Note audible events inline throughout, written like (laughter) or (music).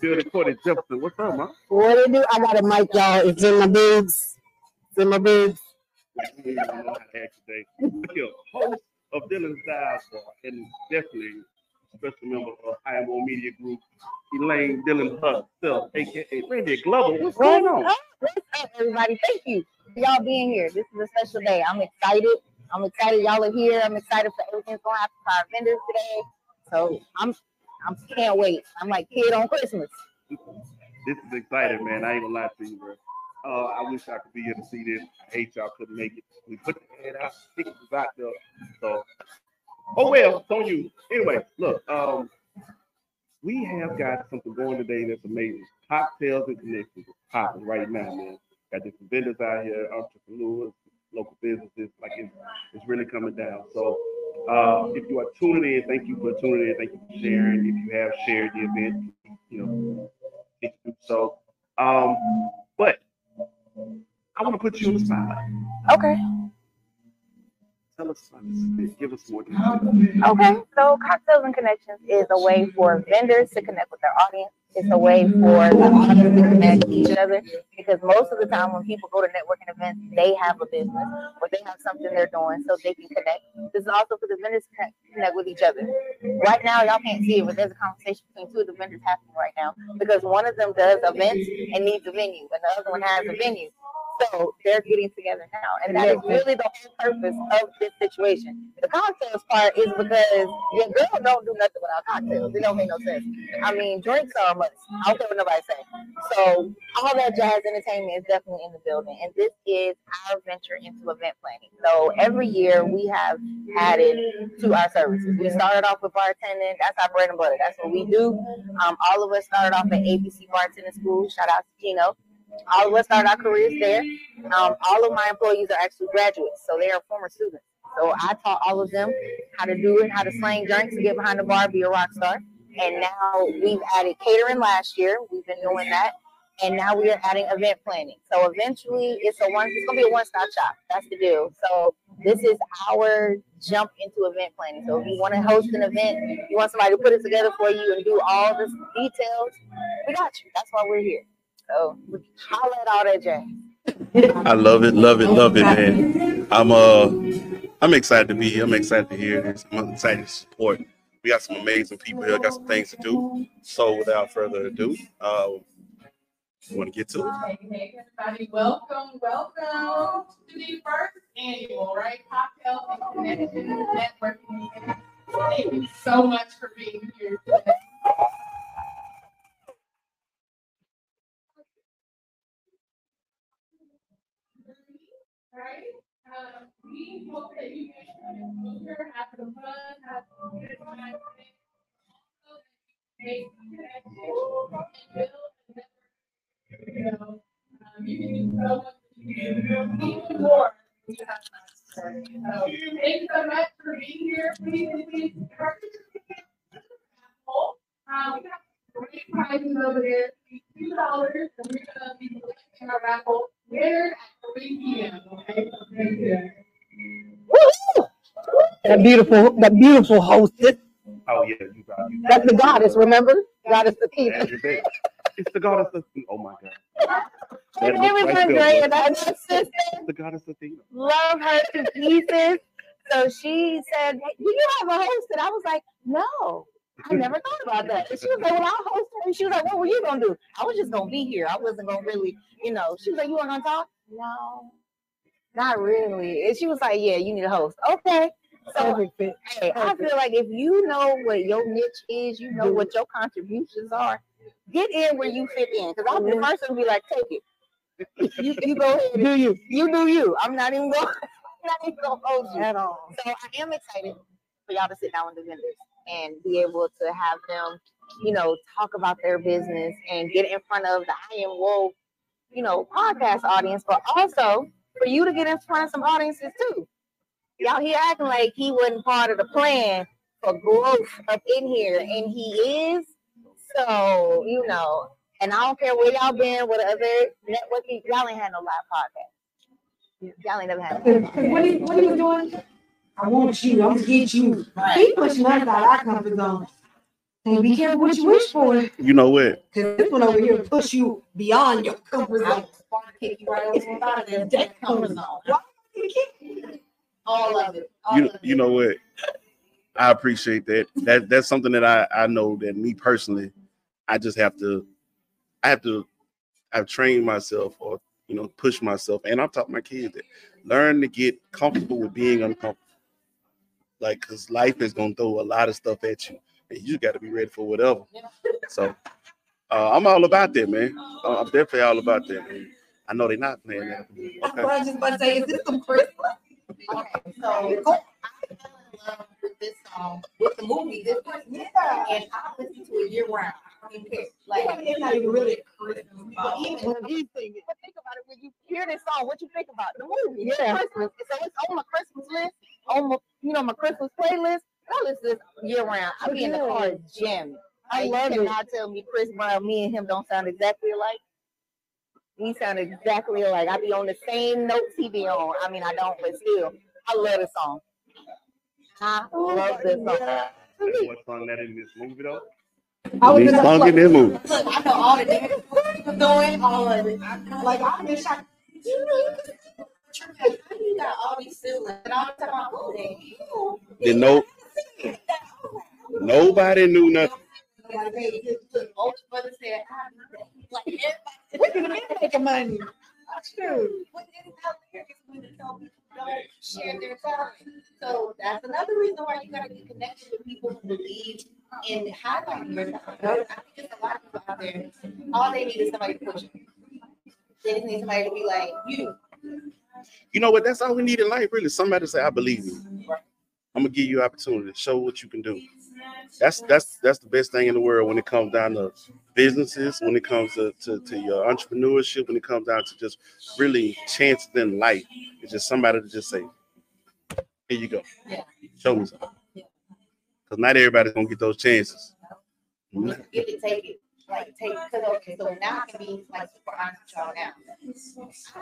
The Courtney Jefferson. What's up, man? What it do? I got a mic, y'all. It's in my boobs. It's in my boobs. We don't know how to act today. Here, host of Dilyn's Dialogue, and definitely special member of Am Woe Media Group, Elaine Dilyn herself, aka Randy Glover. What's going on? What's up, everybody? Thank you for y'all being here. This is a special day. I'm excited. I'm excited y'all are here. I'm excited for everything's going to happen for our vendors today. So I'm I'm can't wait. I'm like kid on Christmas. This is exciting, man. I ain't gonna lie to you, bro. Uh, I wish I could be here to see this. I hate y'all couldn't make it. We put the head out, tickets was out there. So, oh well, on you. Anyway, look, um, we have got something going today that's amazing. Cocktails and connections is popping right now, man. Got different vendors out here, entrepreneurs, local businesses. Like it's, it's really coming down. So, uh, if you are tuning in, thank you for tuning in. Thank you for sharing. If you have shared the event, you know, please do so. Um, but I want to put you on the spotlight. Okay. Tell us. Give us more details. Okay. So Cocktails and Connections is a way for vendors to connect with their audience. It's a way for the mm-hmm. audience to connect with each other because most of the time when people go to networking events, they have a business or they have something they're doing so they can connect. This is also for the vendors to connect, connect with each other. Right now, y'all can't see it, but there's a conversation between two of the vendors happening right now because one of them does events and needs a venue, and the other one has a venue. So they're getting together now, and that is really the whole purpose of this situation. The cocktails part is because your girl don't do nothing without cocktails. It don't make no sense. I mean, drinks are a must. I don't care what nobody say. So all that jazz entertainment is definitely in the building, and this is our venture into event planning. So every year we have added to our services. We started off with bartending. That's our bread and butter. That's what we do. Um, all of us started off at ABC Bartending School. Shout out to Gino all of us started our careers there. Um, all of my employees are actually graduates, so they are former students. So I taught all of them how to do it, how to slang drinks, get behind the bar, be a rock star. And now we've added catering last year. We've been doing that, and now we are adding event planning. So eventually, it's a one. It's gonna be a one-stop shop. That's the deal. So this is our jump into event planning. So if you want to host an event, you want somebody to put it together for you and do all the details, we got you. That's why we're here. So holla at all that jazz. I love it, love it, love it, man. I'm uh I'm excited to be here. I'm excited to hear this. I'm excited to support. We got some amazing people here, got some things to do. So without further ado, uh want to get to it. Hey, everybody, welcome, welcome to the first annual, right, Cocktail and Connection Networking. Thank you so much for being here today. We hope that you guys have fun, have some good time. Make connections and build a you know, um, you can do so much, you even more. you. So, thank you so much for being here. Please, please participate. Um, great prizes over there, two dollars, and we're gonna be collecting our raffle later at three P M. Okay, so thank you. That beautiful, that beautiful hostess. Oh yeah, you got you. That's the goddess, remember? Goddess Athena. It's the goddess of oh my god. And it was Andrea, Bill. that's my sister. The goddess Athena. Love her to pieces. So she said, hey, Do you have a host? And I was like, No, I never thought about that. And she was like, Well, I'll host her. And she was like, What were you gonna do? I was just gonna be here. I wasn't gonna really, you know. She was like, You weren't gonna talk? No, not really. And she was like, Yeah, you need a host. Okay. So hey, I feel like if you know what your niche is, you know what your contributions are, get in where you fit in. Because I'm the Mhm. first one to be like, take it. You, you go ahead. Do you You do you. I'm not even going. (laughs) I'm not even gonna hold you. at all? So I am excited for y'all to sit down with the vendors and be able to have them, you know, talk about their business and get in front of the I Am Woe, you know, podcast audience, but also for you to get in front of some audiences too. Y'all here acting like he wasn't part of the plan for growth up in here, and he is. So, you know, and I don't care where y'all been with other networking, y'all ain't had no live podcast. Y'all ain't never had. What he what he was doing, I want you, I'm gonna get you. He pushing us out our comfort zone. Hey, be careful what you wish for, You know what? cause this one over here push you beyond your comfort zone. kick you right over out of there. That comfort zone. All of it. All You of it. you know what? I appreciate that. That that's something that I I know that me personally, I just have to, I have to, I've trained myself or you know push myself, and I've taught my kids that learn to get comfortable with being uncomfortable. Like, cause life is gonna throw a lot of stuff at you, and you got to be ready for whatever. So, uh, I'm all about that, man. Uh, I'm definitely all about that, man. I know they're not playing that. That's Okay. what I was just about to say, is this some Chris? Okay, so I fell in love with this song, with the movie, this one, and I listened to it year round. I don't even care. Like, It's not even really Chris. But even when you think but think about it, when you hear this song, what you think about the movie? It's Yeah. Christmas. So it's on my Christmas list, on my you know my Christmas playlist. I listen to this year round. I be in the car jamming. I Like, love you it. cannot tell me Chris Brown, me and him don't sound exactly alike. We sound exactly alike. I be on the same notes he be on. I mean, I don't, but still, I love this song. I oh love this song. What song that in this movie though? I was He just sung like, in this movie. Look, I know all the dances he was doing, all of it. like I been shocked. You got all these siblings, and all the Didn't know nobody knew nothing. We can be money. People don't share their talent. So that's another reason why you gotta get connected with people who believe in highlighting your talent. I think there's a lot of people out there, all they need is somebody to push them. They just need somebody to be like, you. You know what? That's all we need in life, really. Somebody to say, "I believe you." I'm gonna give you opportunity to show what you can do. That's that's that's the best thing in the world when it comes down to businesses, when it comes to, to, to your entrepreneurship, when it comes down to just really chances in life. It's just somebody to just say, "Here you go, Yeah. show me something." Because not everybody's gonna get those chances. It, take it. Like, take, cause okay, so now I can be like super honest with y'all now.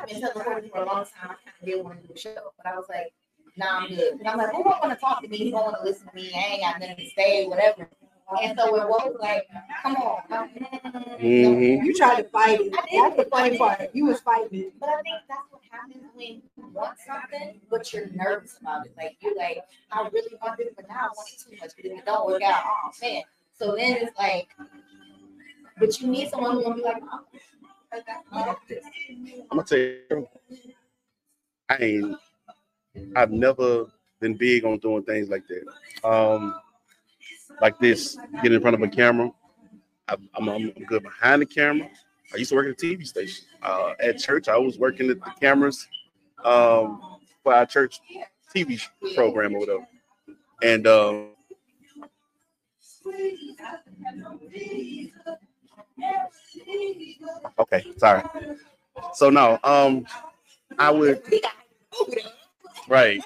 I've been telling Courtney for a long time, I kind of didn't want to do a show, but I was like, nah, I'm good. And I'm like, who don't want to talk to me? Who don't want to listen to me? I ain't got nothing to say, whatever. And so it was like, come on. come- Mhm. You tried to fight it. That's the funny part. You was fighting it. But I think that's what happens when you want something, but you're nervous about it. Like you're like, I really want this, but now I want it too much. But if it don't work out, oh man. So then it's like, but you need someone who's gonna be like, oh. I. I'm gonna tell you, I ain't. I've never been big on doing things like that. Um, like this, getting in front of a camera. I'm, I'm, I'm good behind the camera. I used to work at a TV station. Uh, at church, I was working at the cameras um, for our church TV program or whatever. And um, okay, sorry. So no, um, I would We got over there. right.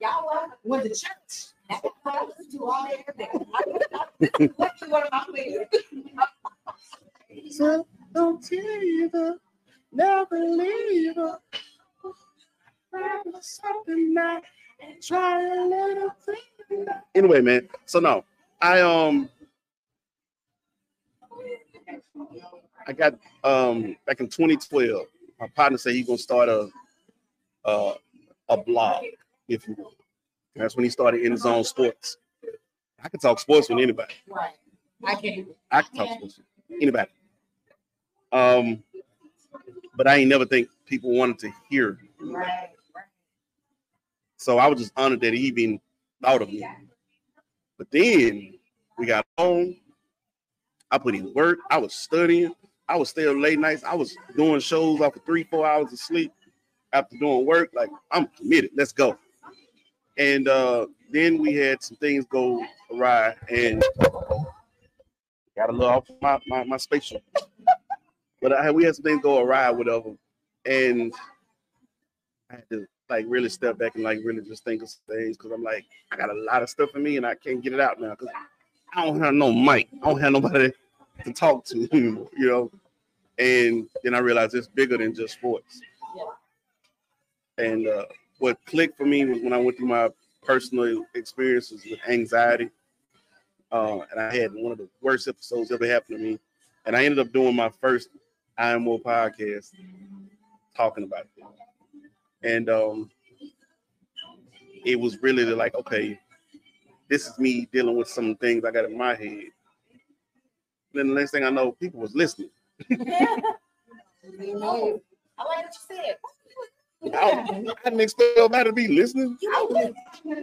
Y'all want Went to church. that's I listen to all day every day. (laughs) What you want to play? So don't tease her, never leave her. Something that and try a little thing. Anyway, man. So no, I um, I got um back in 2012. My partner said he's gonna start a uh, a blog, if you will. And that's when he started in his own sports. I can talk sports with anybody. Right. I can. I can talk sports with anybody. Um, but I ain't never think people wanted to hear. Right. So I was just honored that he even thought of me. But then we got home. I put in work. I was studying. I was stay up late nights. I was doing shows of three, four hours of sleep after doing work. Like I'm committed. Let's go. And uh, then we had some things go awry and got a little off my, my, my spaceship. But I we had some things go awry, whatever. And I had to like really step back and like really just think of things because I'm like, I got a lot of stuff in me and I can't get it out now because I don't have no mic. I don't have nobody to talk to, (laughs) you know. And then I realized it's bigger than just sports. And uh, what clicked for me was when I went through my personal experiences with anxiety. Uh, and I had one of the worst episodes ever happened to me. And I ended up doing my first I Am Woe podcast talking about it. And um, it was really like, okay, this is me dealing with some things I got in my head. Then the next thing I know, people was listening. (laughs) Oh, I like what you said. I, I didn't expect nobody to be listening. You know, that's- Get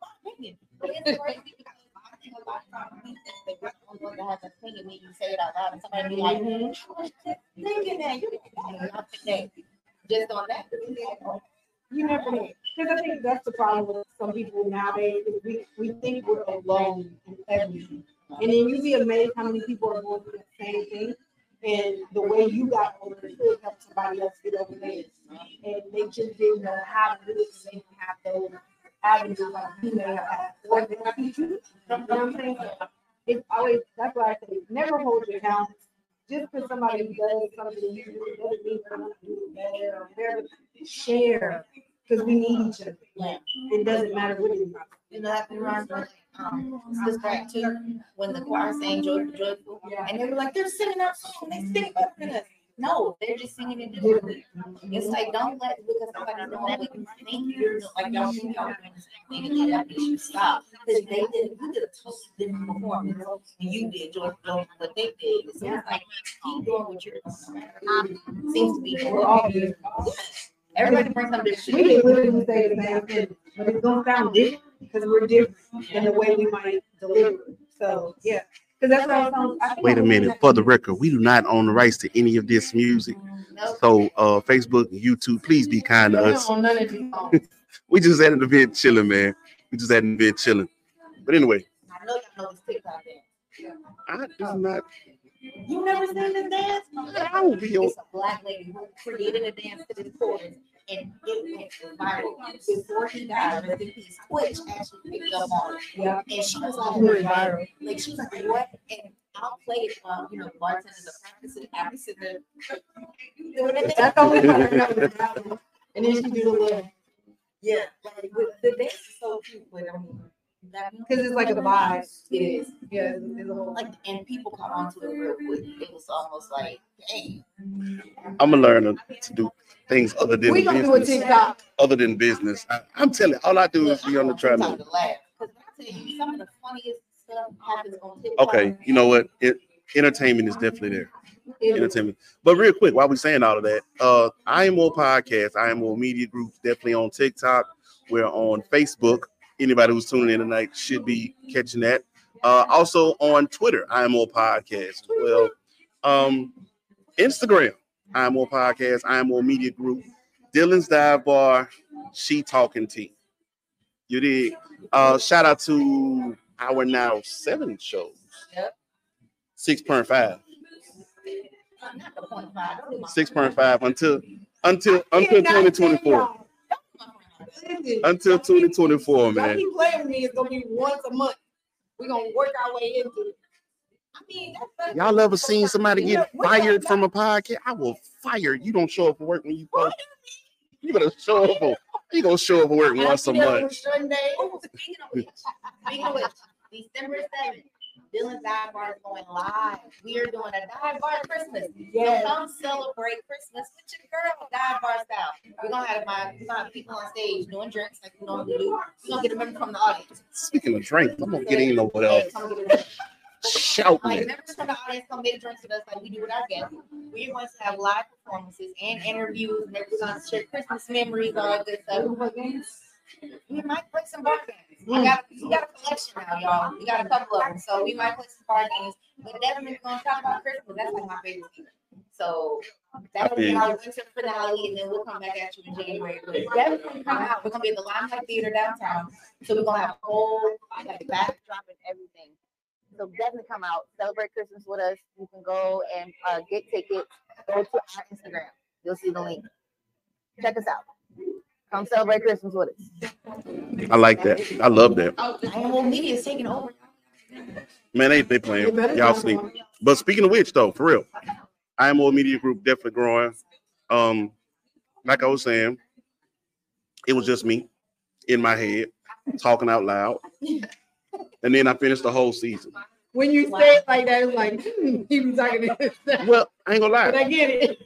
my opinion. But it's crazy because I think a lot of times we think that we're the only that has an opinion when you say it out loud and somebody be like, "I was just thinking that, you think that just on that. You never know. Because I think that's the problem with some people nowadays. is We, we think we're alone in everything. And then you'd be amazed how many people are going through the same thing. And the way you got over it could help somebody else get over theirs. And they just didn't know how to do it. So they didn't have those avenues like you may have had. Or have teach you. You know what I'm saying? So It's always, that's why I say, never hold your talents. Just because somebody does something you do, doesn't mean they're gonna do better or. Share, because we need each other. Yeah. It doesn't matter what it is. You know, me, um, this back too, when the choir sang joyful, joyful, and they were like, they're singing our song, they sing better than us. No, they're just singing it differently. It's like, don't let, because somebody doing what you think you're like, y'all think y'all doing the same thing, and that makes you stop. Because they did, you did a totally different performance, and you did joyful, joyful, what they did. So it's like, keep doing what you're doing. Seems to be. We're all. Everybody brings something We different. can literally say the same thing, but it's gonna sound different because we're different in the way we might deliver. it. So, yeah, because that's what I was. I think Wait a I'm- minute. For the record, we do not own the rights to any of this music. Nope. So uh Facebook and YouTube, please be kind to us. On none of these songs. (laughs) We just had an event chilling, man. We just had an event chilling. But anyway, I know y'all know this TikTok dance. I do not You never seen this dance? I will It's a black lady who created a dance to this chorus and it went viral. Before he died, rest in peace, Twitch actually picked up on it. Yeah. And she was like, what? viral. Like she was like, what? And I'll play it while, you know, bartenders are practicing, after sitting there. doing it. That's the only part I know is that one. And then she do the little, Yeah, like the dance is so cute, but I mean. Because it's like a vibe. It is. Yeah, it's it's a whole. Like, and people caught on to it real quick. It was almost like, dang. I'm gonna learn to do things other than We gonna do a business. TikTok. Other than business. I, I'm telling you, all I do is be on the Time treadmill. to laugh. Because I tell you, some of the funniest stuff happens on TikTok. Okay, you know what? It, entertainment is definitely there. It- entertainment. But real quick, while we're saying all of that, uh, I Am Woe podcast, I Am Woe media group, definitely on TikTok. We're on Facebook. Anybody who's tuning in tonight should be catching that. Uh, also on Twitter, I Am Woe podcast. Well, um, Instagram, I Am Woe podcast, I Am Woe media group. Dilyn's Dive Bar, She Talking Tea. You did. Uh, shout out to our now seven shows. Yep. Six point five. Not the point five. Don't do my- six point five until until until twenty twenty four. Listen, Until y'all twenty twenty four, Y'all man. keep playing with me, it's gonna be once a month. We're gonna work our way into it. I mean. Y'all ever seen somebody get fired from a podcast? I will fire you. Don't show up for work when you post. You better show up for you gonna show up for work once a month. Sunday. Oh, speaking of which, speaking of which, December seventh, Dilyn Dive Bar is going live. We are doing a dive bar Christmas. So come celebrate Christmas with your girl, dive bar style. We're gonna have my we're gonna have people on stage doing drinks like we normally do. We're gonna get a member from the audience. Speaking of drink, I'm gonna get in over there. Hey, come get a drink. Like members from the audience come get drinks with us like we do with our guests. We're going to have live performances and interviews. and going to share Christmas memories, all that good stuff. We might play some board games. We got, we got a collection now, y'all. We got a couple of them, so we might play some board games. But definitely gonna talk about Christmas. That's like my favorite season. So that'll be our winter finale, and then we'll come back at you in January. But definitely come out. We're gonna be at the Limelight Theater downtown, so we're gonna have a whole like backdrop and everything. So definitely come out, celebrate Christmas with us. You can go and uh, get tickets. Go to our Instagram. You'll see the link. Check us out. Come celebrate Christmas with us. I like that. I love that. Oh, Animal Media is taking over. Man, they they playing. Y'all sleep. But speaking of which, though, for real, I Am Woe Media Group definitely growing. Um, like I was saying, it was just me in my head talking out loud, and then I finished the whole season. When you say it like that, it's like, hmm, he was talking to himself. Well, I ain't gonna But lie. I get it.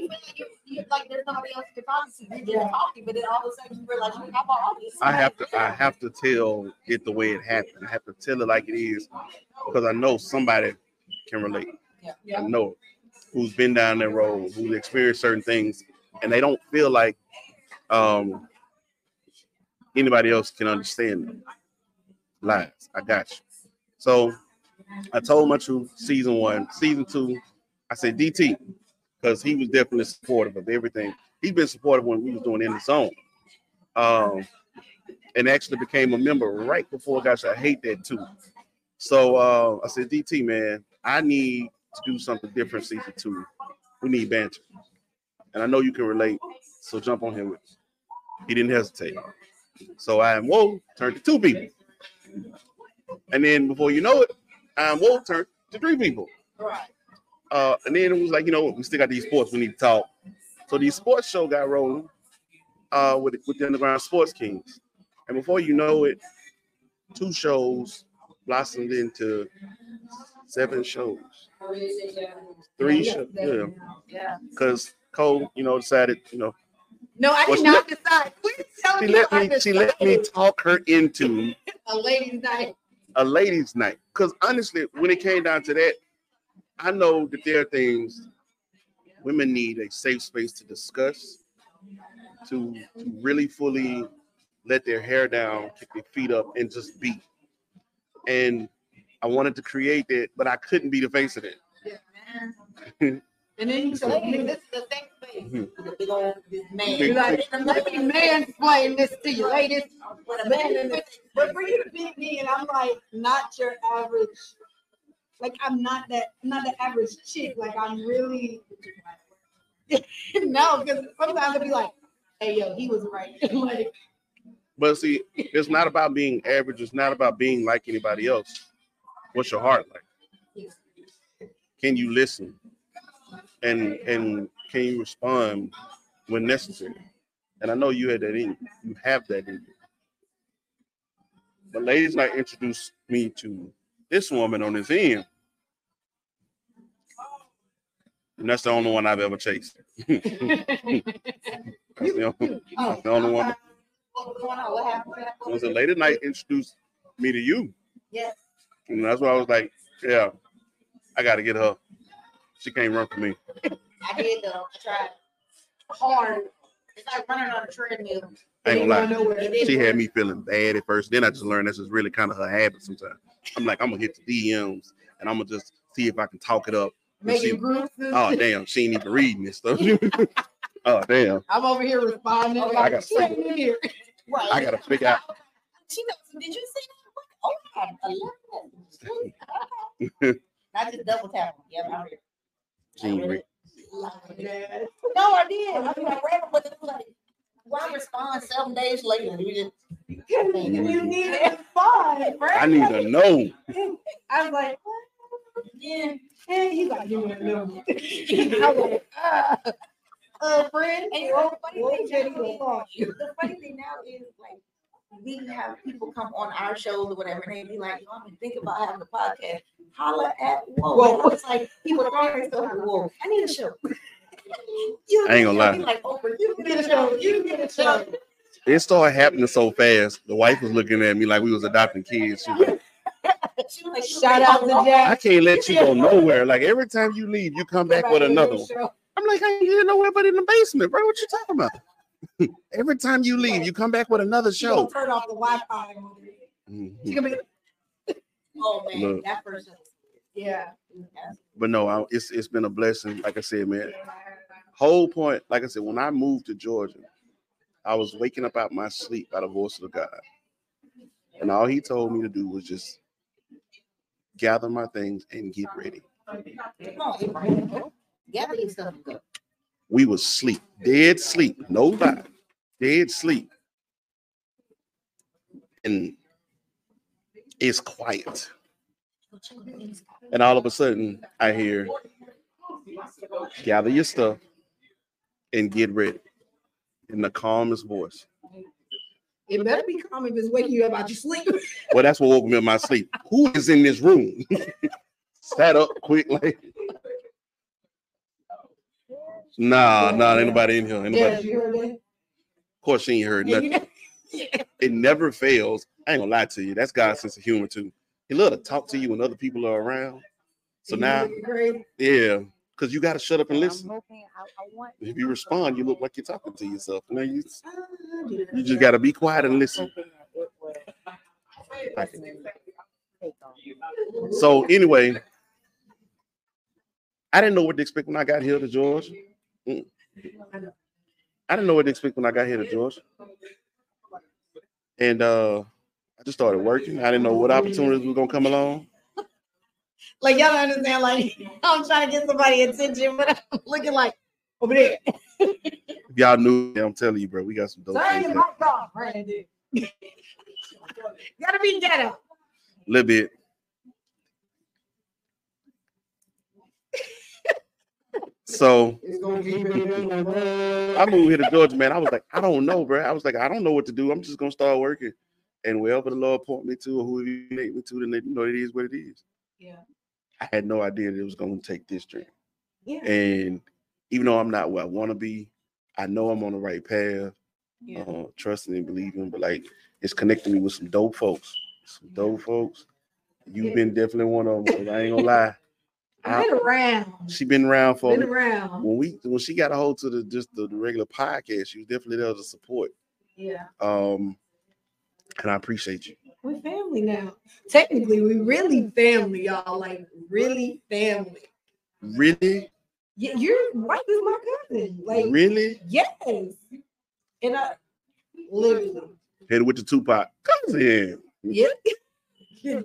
You feel like you, you like there's nobody else to talk to. You're just talking, but then all of a sudden you realize you have all this. I have to I have to tell it the way it happened. I have to tell it like it is because I know somebody can relate. I know who's been down that road, who's experienced certain things, and they don't feel like um anybody else can understand them. Lies. I got you. So I told my truth season one, season two. I said DT because he was definitely supportive of everything. He's been supportive when we was doing in the zone. Um, and actually became a member right before. Gosh, I hate that too. So uh, I said, DT, man, I need to do something different season two. We need banter, and I know you can relate. So jump on him with. He didn't hesitate. So I Am Woe turned to two people, and then before you know it, I Am Woe turned to three people. Right. Uh, and then it was like, you know, we still got these sports we need to talk. So the sports show got rolling uh, with with the Underground Sports Kings, and before you know it, two shows blossomed into seven shows, three shows. Yeah, Yeah. because Ko, you know, decided, you know, No, I did not decide. She me let me she let me talk her into (laughs) a ladies' night. a ladies' night. Because honestly, when it came down to that, I know that there are things women need a safe space to discuss, to, to really fully let their hair down, kick their feet up, and just be. And I wanted to create that, but I couldn't be the face of it. Man. And then you So said, ladies, this is the thing space. Mhm. With the big old man. Big- you like, let me mansplain this to you, ladies. With a Man, man. and- But for you to be me, and I'm like, not your average. Like I'm not that, I'm not the average chick. Like I'm really. (laughs) no, because sometimes I'll be like, hey yo, he was right. (laughs) like, But see, it's not about being average, it's not about being like anybody else. What's your heart like? Can you listen? And and can you respond when necessary? And I know you had that in you. You have that in you. But ladies night introduced me to this woman on this end. And that's the only one I've ever chased. (laughs) (laughs) That's the only, (laughs) that's the oh, only one. What's? What happened? It was a lady night introduced me to you. Yes. And that's why I was like, yeah, I got to get her. She can't run for me. I did though. I tried hard. It's like running on a treadmill. I ain't gonna lie. nowhere. It did She had me feeling bad at first. Then I just learned this is really kind of her habit sometimes. I'm like, I'm gonna hit the DMs and I'm gonna just see if I can talk it up. And see- Making groups. Oh damn, she ain't even reading this stuff. (laughs) oh damn, I'm over here responding. Oh, I Like, got she ain't in here. Right. I gotta figure out. She knows. Did you see that? Oh, I love it. (laughs) Not just double tap. Yeah, I'm here. She read. (laughs) No, I did. I mean, I read it, but it was like, why respond seven days later? You just You need to respond, bro. I need to know. I was like, yeah. hey, he's like, you want to know. I was like, ah, uh, friend. And you know, funny Well, thing Jenny now will is- call you. the funny thing now is like we have people come on our shows or whatever, and they be like, "Yo, I've been thinking about having a podcast." Holla at Woe! Whoa. It's like people are throwing themselves at Woe. I need a show. (laughs) you I ain't gonna lie. Like, Oprah, you You get a show. You get a show. It started happening so fast. The wife was looking at me like we was adopting kids. She was like, Shout out to I can't let you go (laughs) nowhere. Like every time you leave, you come back with another one. I'm like, I ain't here nowhere but in the basement, bro. What you talking about? (laughs) every time you leave, you come back with another show. turn off the Wi-Fi. Mhm. Be, (laughs) Oh man, Look. that person. yeah. But no, I, it's it's been a blessing. Like I said, man. Whole point, like I said, when I moved to Georgia, I was waking up out my sleep by the voice of God, and all He told me to do was just gather my things and get ready. Gather. We was sleep, dead sleep, no lie, dead sleep, and it's quiet. And all of a sudden, I hear, gather your stuff and get ready in the calmest voice. It better be calm if it's waking you up out your sleep. (laughs) Well, that's what woke me up my sleep. Who is in this room? (laughs) Sat up quick, like, nah, nah, ain't nobody in here. Ain't Yeah, you heard that? Of course, she ain't heard nothing. It never fails. I ain't gonna lie to you. That's God's sense of humor too. He love to talk to you when other people are around. So now, yeah, because you got to shut up and listen. hoping I, I want. If you respond, you look like you're talking to yourself. Now you, you just got to be quiet and listen. hoping that it will (laughs) take on. So anyway, I didn't know what to expect when I got here to George. Mm. I didn't know what to expect when I got here to George. And uh I just started working. I didn't know what opportunities were gonna come along. Like y'all don't understand. Like (laughs) I'm trying to get somebody attention, but I'm looking like over there. If y'all knew, I'm telling you, bro, we got some dope Turn your mic off, Randy. (laughs) Gotta be ghetto. A little bit. So I moved here to Georgia, man. I was like, I don't know, bro. I was like, I don't know what to do. I'm just gonna start working, and wherever the Lord point me to, or whoever you make me to, then you know it is what it is. Yeah. I had no idea that it was gonna take this journey, Yeah. and even though I'm not where I want to be, I know I'm on the right path. Yeah. Uh, trusting and believing, but like it's connecting me with some dope folks. Some dope folks. You've Yeah. been definitely one of them. I ain't gonna (laughs) lie. I've been around. She been around for Been around. when we when she got a hold to the just the, the regular podcast, she was definitely there to support. Yeah. Um, and I appreciate you. We're family now. Technically, we really family, y'all. Like really family. Really, Yeah, your wife is my cousin. Like really yes. And I literally. hit it with the Tupac. Cousin. Yeah. (laughs)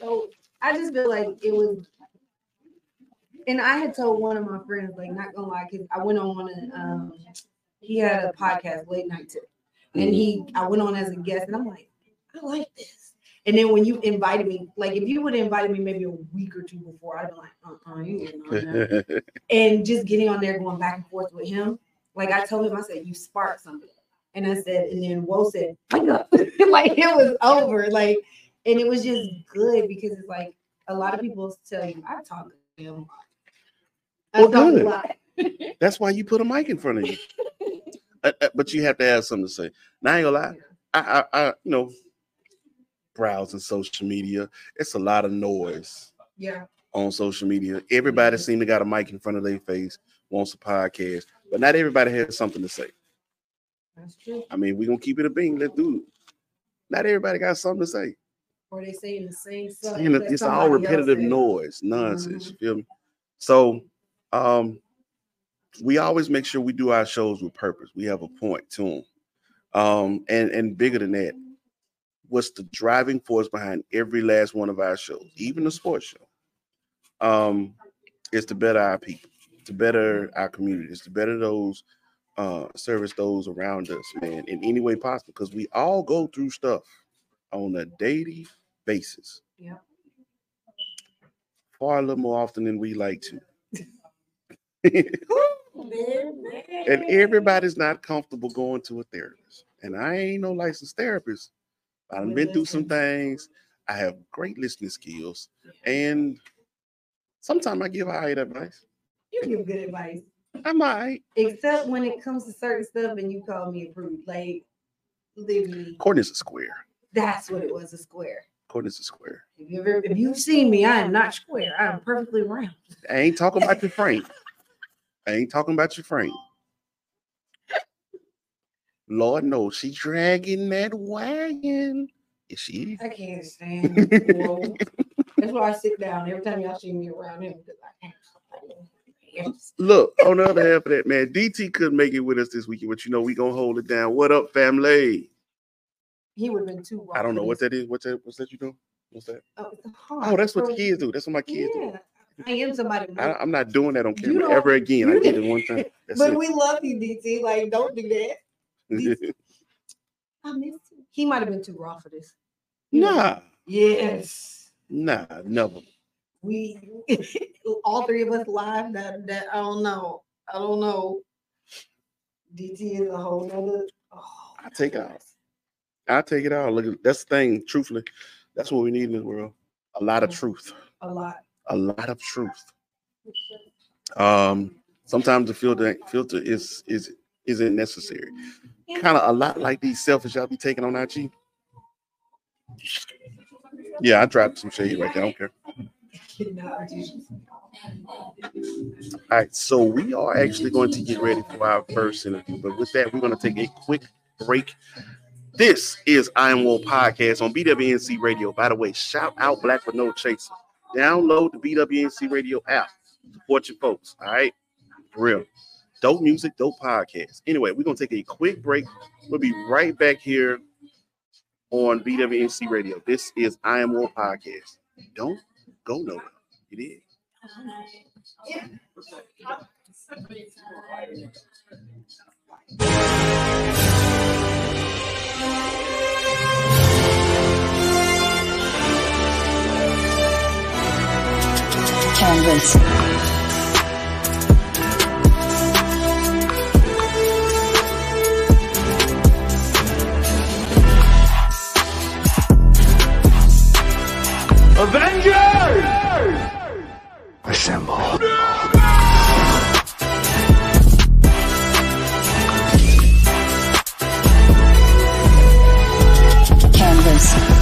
so I just feel like it was, and I had told one of my friends, like, not gonna lie, because I went on and um, he had a podcast late night tip, and he, I went on as a guest, and I'm like, I like this. And then when you invited me, like, if you would have invited me maybe a week or two before, I'd be like, uh-uh, you ain't on that. (laughs) and just getting on there, going back and forth with him. Like I told him, I said, you sparked something. And I said, and then Woe said, (laughs) wake up. (laughs) like it was over. Like, and it was just good because it's like a lot of people tell you, I talk to him. I Well, talk good. a lot. That's why you put a mic in front of you. Uh, uh, but you have to have something to say. Now I ain't gonna lie. I, I, I, you know, browsing social media. It's a lot of noise Yeah. on social media. Everybody seem to got a mic in front of their face, wants a podcast, but not everybody has something to say. That's true. I mean, we're gonna keep it a being. Let's do it. Not everybody got something to say. Or they saying the same stuff. It's all repetitive noise, nonsense. You feel me? So, um, we always make sure we do our shows with purpose. We have a point to them, um, and and bigger than that, what's the driving force behind every last one of our shows, even the sports show? Um, is to better our people, to better our communities, to better those, uh, service those around us, man, in any way possible. Because we all go through stuff on a daily basis Yeah. far a little more often than we like to. (laughs) and everybody's not comfortable going to a therapist. And I ain't no licensed therapist. I've been through some things. I have great listening skills. And sometimes I give high advice. You give good advice. I might. Except when it comes to certain stuff and you call me a prude. Like literally, Courtney's a square. that's what it was, a square. Courtney's a square. If you've, ever- if you've seen me, I am not square. I am perfectly round. I ain't talking about your frame. (laughs) I ain't talking about your frame. Lord knows she dragging that wagon. Is she? I can't stand. That's why I sit down every time y'all see me around him because I can't. Look, on the other half of that, man, DT couldn't make it with us this weekend, but you know we gonna hold it down. What up, family? He would have been too. I don't know what that is. What's that? What's that you do? What's that? Oh, it's a heart. Oh, that's what the kids do. That's what my kids do. I am somebody. I, I'm not doing that on camera ever again. I did it one time. (laughs) That's but it. we love you, DT. Like, don't do that. (laughs) I miss you. He might have been too raw for this. nah, Yes. nah, never. We (laughs) all three of us live. That that I don't know. I don't know. DT is a whole nother. Oh, I take it out. I take it out. Look, at that's the thing. Truthfully, that's what we need in this world. A lot of truth. a lot. A lot of truth. Um, sometimes the filter filter is is isn't necessary. (laughs) Kind of a lot like these selfies y'all be taking on IG. Yeah, I dropped some shade right there. I don't care. All right, so we are actually going to get ready for our first interview, but with that, we're going to take a quick break. This is I Am Woe Podcast on BWNC Radio. By the way, shout out Black with No Chaser. Download the BWNC Radio app. Support your folks. All right, for real. Dope music, dope podcast. Anyway, we're gonna take a quick break. We'll be right back here on BWNC Radio. This is I Am Woe Podcast. Don't go nowhere. It is. Canvas. Assemble. Canvas.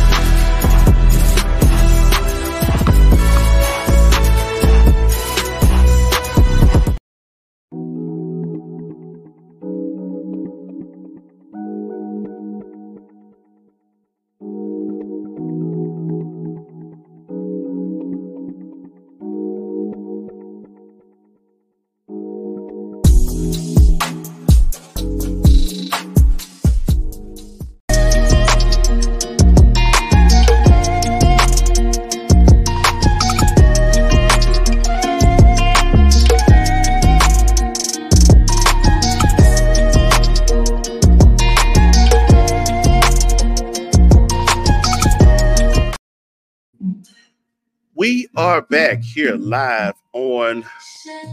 Here live on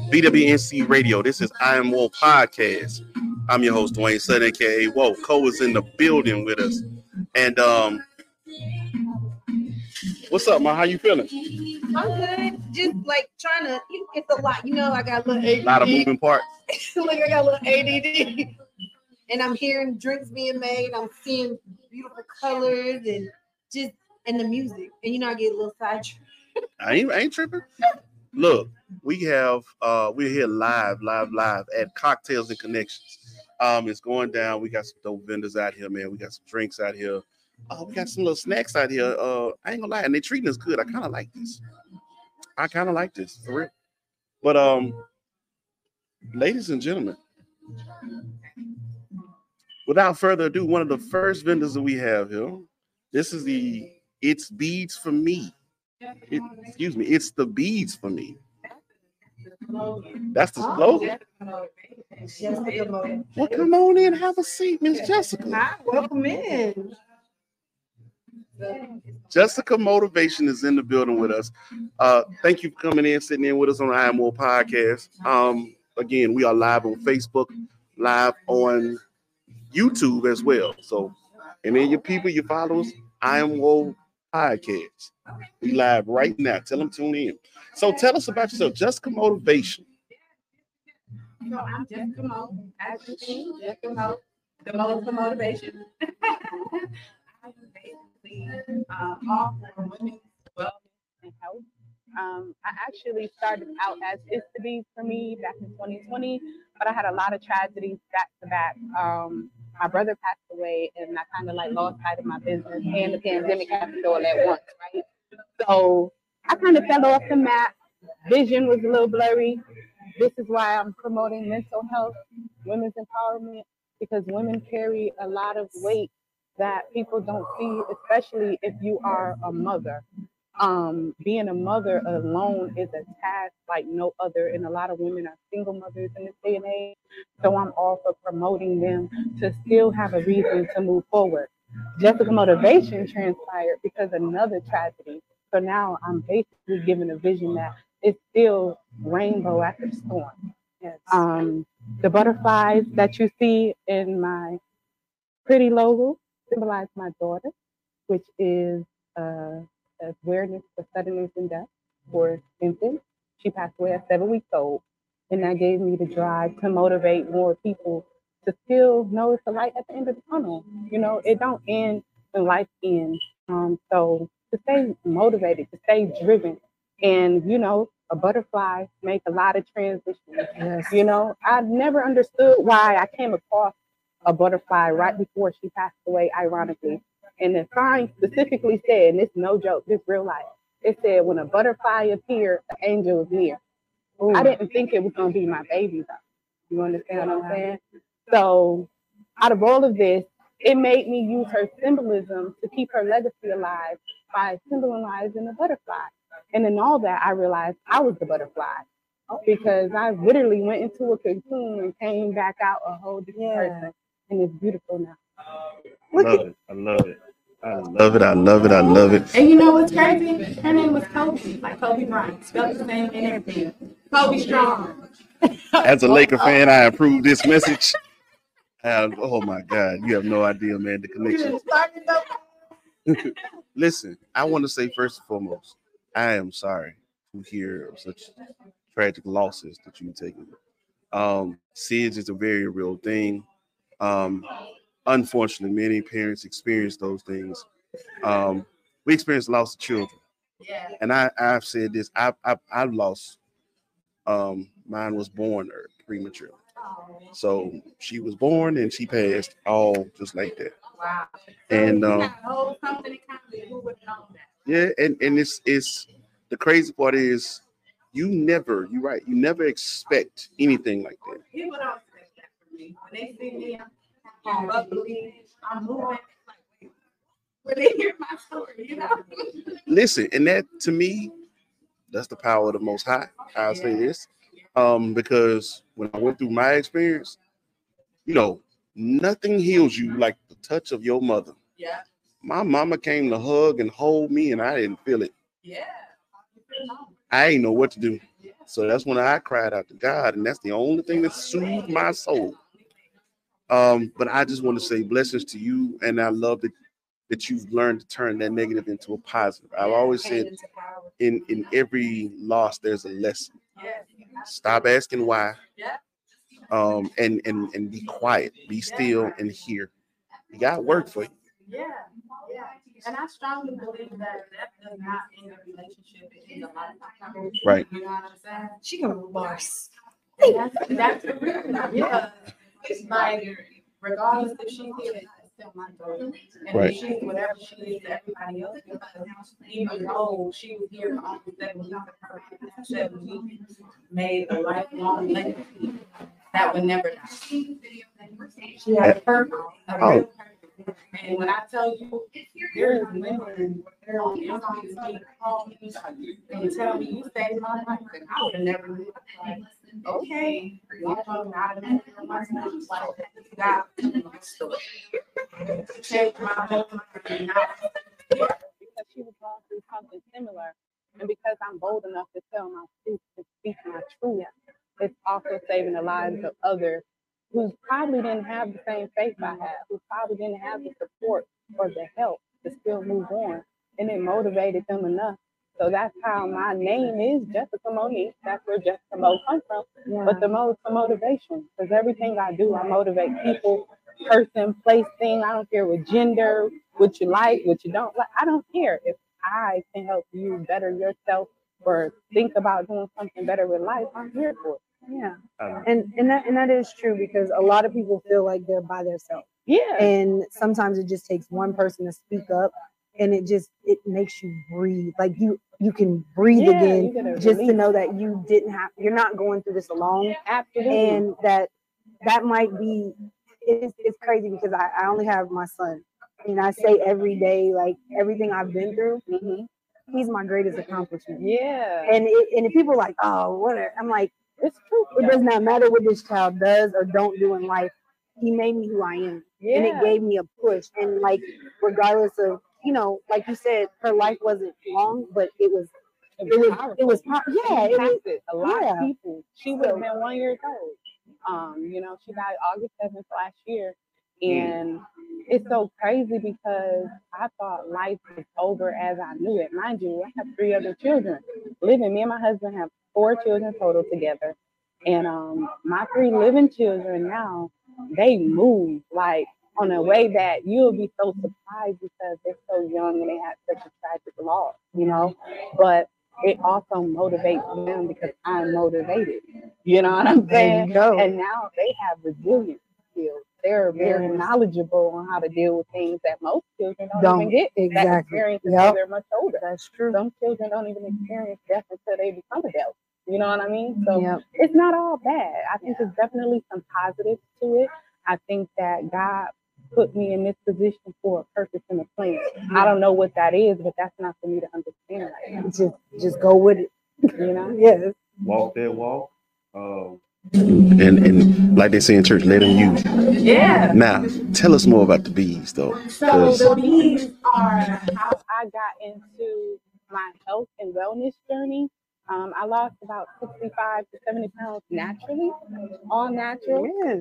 BWNC Radio. This is I Am Woe Podcast. I'm your host, Dwayne Sutton, aka Woe. Ko is in the building with us. And um what's up, man? How you feeling? I'm good. Just like trying to. It's a lot. You know, I got a little. A lot of moving parts. (laughs) Look, I got a little ADD. And I'm hearing drinks being made. I'm seeing beautiful colors and just and the music. And you know, I get a little sidetracked. I ain't, I ain't tripping. Look, we have uh we're here live, live, live at Cocktails and Connections. Um, it's going down. We got some dope vendors out here, man. We got some drinks out here. Uh, we got some little snacks out here. Uh, I ain't gonna lie, and they treating us good. I kind of like this. I kind of like this for real. But um, ladies and gentlemen, without further ado, one of the first vendors that we have here. This is the It's Beads for Me. It, excuse me, it's the beads for me. That's the slogan. Jessica Well, come on in, have a seat, Miss Jessica. Hi, welcome in. Jessica Motivation is in the building with us. Uh, thank you for coming in, sitting in with us on the I Am Woe podcast. Um, again, we are live on Facebook, live on YouTube as well. So, and then your people, your followers, I Am Woe podcast. We live right now. Tell them tune in. So tell us about yourself, Jessica Motivation. So I'm the most motivation. (laughs) I'm basically um, all for women's wellness and health. Um, I actually started out as Is to Be for me back in 2020, but I had a lot of tragedies back to back. Um, my brother passed away, and I kind of like lost sight of my business, and the pandemic happened all at once, right? So I kind of fell off the map. Vision was a little blurry. This is why I'm promoting mental health, women's empowerment, because women carry a lot of weight that people don't see, especially if you are a mother. Um, being a mother alone is a task like no other, and a lot of women are single mothers in this day and age. So I'm all for promoting them to still have a reason to move forward. Jessica motivation transpired because another tragedy. So now I'm basically given a vision that it's still rainbow after the storm. Yes. Um, the butterflies that you see in my pretty logo symbolize my daughter, which is uh, awareness for suddenness and death for infants. She passed away at seven weeks old, and that gave me the drive to motivate more people to still know it's a light at the end of the tunnel. You know, it don't end when life ends. Um, so to stay motivated, to stay driven, and you know, a butterfly make a lot of transitions. Yes. You know, I never understood why I came across a butterfly right before she passed away, ironically. And the sign specifically said, and it's no joke, this real life. It said, when a butterfly appeared, the angel is near. I didn't think it was gonna be my baby though. You understand what I'm saying? So out of all of this, it made me use her symbolism to keep her legacy alive by symbolizing the butterfly. And in all that, I realized I was the butterfly because I literally went into a cocoon and came back out a whole different Yeah. person. And it's beautiful now. I love it. I love it. I love it. I love it. I love it. And you know what's crazy? Her name was Kobe, like Kobe Bryant, spelled the same and everything. Kobe Strong. As a Laker fan, I approve this message. And, oh my God, you have no idea, man, the connection. (laughs) Listen, I want to say first and foremost, I am sorry to hear of such tragic losses that you've taken. Um, SIDS is a very real thing. Um, unfortunately, many parents experience those things. Um, we experience loss of children, Yeah. and I, I've said this. I, I, I've lost. Um, mine was born er- prematurely, so she was born and she passed all just like that. Wow. And um, whole company company, who would know that? Yeah, and and it's it's the crazy part is you never you're right you never expect anything like that. People don't expect that from me. When they see me, I'm bubbly, I'm moving. it's When they hear my story, you know? Listen, and that to me, that's the power of the Most High. I'll say this, um, because when I went through my experience, you know, nothing heals you like the touch of your mother. Yeah. My mama came to hug and hold me, and I didn't feel it. Yeah. I ain't know what to do. So that's when I cried out to God, and that's the only thing that soothed my soul. Um, but I just want to say blessings to you, and I love that that you've learned to turn that negative into a positive. I've always said in in every loss there's a lesson. Stop asking why. Um, and and and be quiet, be still, and hear. You got work for you. Yeah, yeah. And I strongly believe that that does not end a relationship. It is a lifetime. Right. You know what I'm saying? She gonna bars. That's, that's the reason. Yeah. It's like, regardless if she's here, it's still my daughter. And Right. if she's whatever she is to everybody else, because even though she was here for almost seven weeks, her seven weeks made a lifelong legacy that would never die. She had a purpose, a Oh. real purpose. And when I tell you, there's women, they're on the inside, call me and tell me you saved my life, and I would have never knew. Like, okay, y'all talking out that, my God, changed my life, Because she was going through something similar, and because I'm bold enough to tell my truth, to speak my truth, it's also saving the lives of others who probably didn't have the same faith I had, who probably didn't have the support or the help to still move on. And it motivated them enough. So that's how my name is Jessica Monique. That's where Jessica Mo comes from. But the Mo is for motivation. Because everything I do, I motivate people, person, place, thing. I don't care what gender, what you like, what you don't like. I don't care if I can help you better yourself or think about doing something better with life. I'm here for it. Yeah, Um, and and that and that is true because a lot of people feel like they're by themselves, Yeah. and sometimes it just takes one person to speak up, and it just it makes you breathe. Like you you can breathe Yeah, again, you get a just to know that you didn't have you're not going through this alone, Yeah, Absolutely. and that that might be it's, it's crazy because I, I only have my son, and I say every day like everything I've been through, Mhm. he's my greatest accomplishment. Yeah. And it, and if people are like, oh, whatever, I'm like. It's true. it does not matter what this child does or don't do in life. He made me who I am. Yeah. And it gave me a push. And like regardless of, you know, like you said, her life wasn't long, but it was it was it was po- yeah, it was a lot yeah. of people. She would have been one year old. Um, you know, she died August seventh last year, and it's so crazy because I thought life was over as I knew it. Mind you, I have three other children living. Me and my husband have four children total together, and um, my three living children now they move like on a way that you'll be so surprised because they're so young and they have such a tragic loss, you know. But it also motivates them because I'm motivated. You know what I'm saying? And now they have resilience skills. They're very Yes. knowledgeable on how to deal with things that most children don't, Don't. even get that Exactly. experience until Yep. they're much older. That's true. Some children don't even experience death until they become adults. You know what I mean? So Yep. it's not all bad. I think there's definitely some positives to it. I think that God put me in this position for a purpose and a plan. I don't know what that is, but that's not for me to understand right now. Just just go with it. You know? (laughs) Yes. walk that walk. Um, And and like they say in church, let them use. you. Yeah. Now, tell us more about the beads, though. So the beads are how I got into my health and wellness journey. Um, I lost about 65 to 70 pounds naturally, all natural. Yes.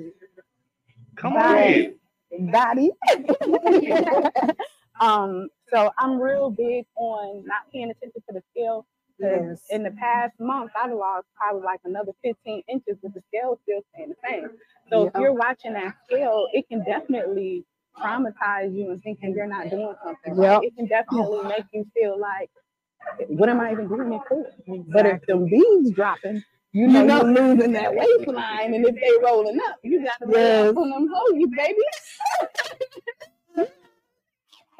come Bye. on. body. (laughs) um, so I'm real big on not paying attention to the scale. Yes. In the past month, I've lost probably like another 15 inches, but the scale still staying the same. So if you're watching that scale, it can definitely traumatize you and thinking you're not doing something right. Yep. It can definitely make you feel like, what am I even doing it for? But if the beads dropping, you know, know. you're losing that (laughs) waistline, and if they rolling up, you got to Yes. on them hoes, baby. (laughs)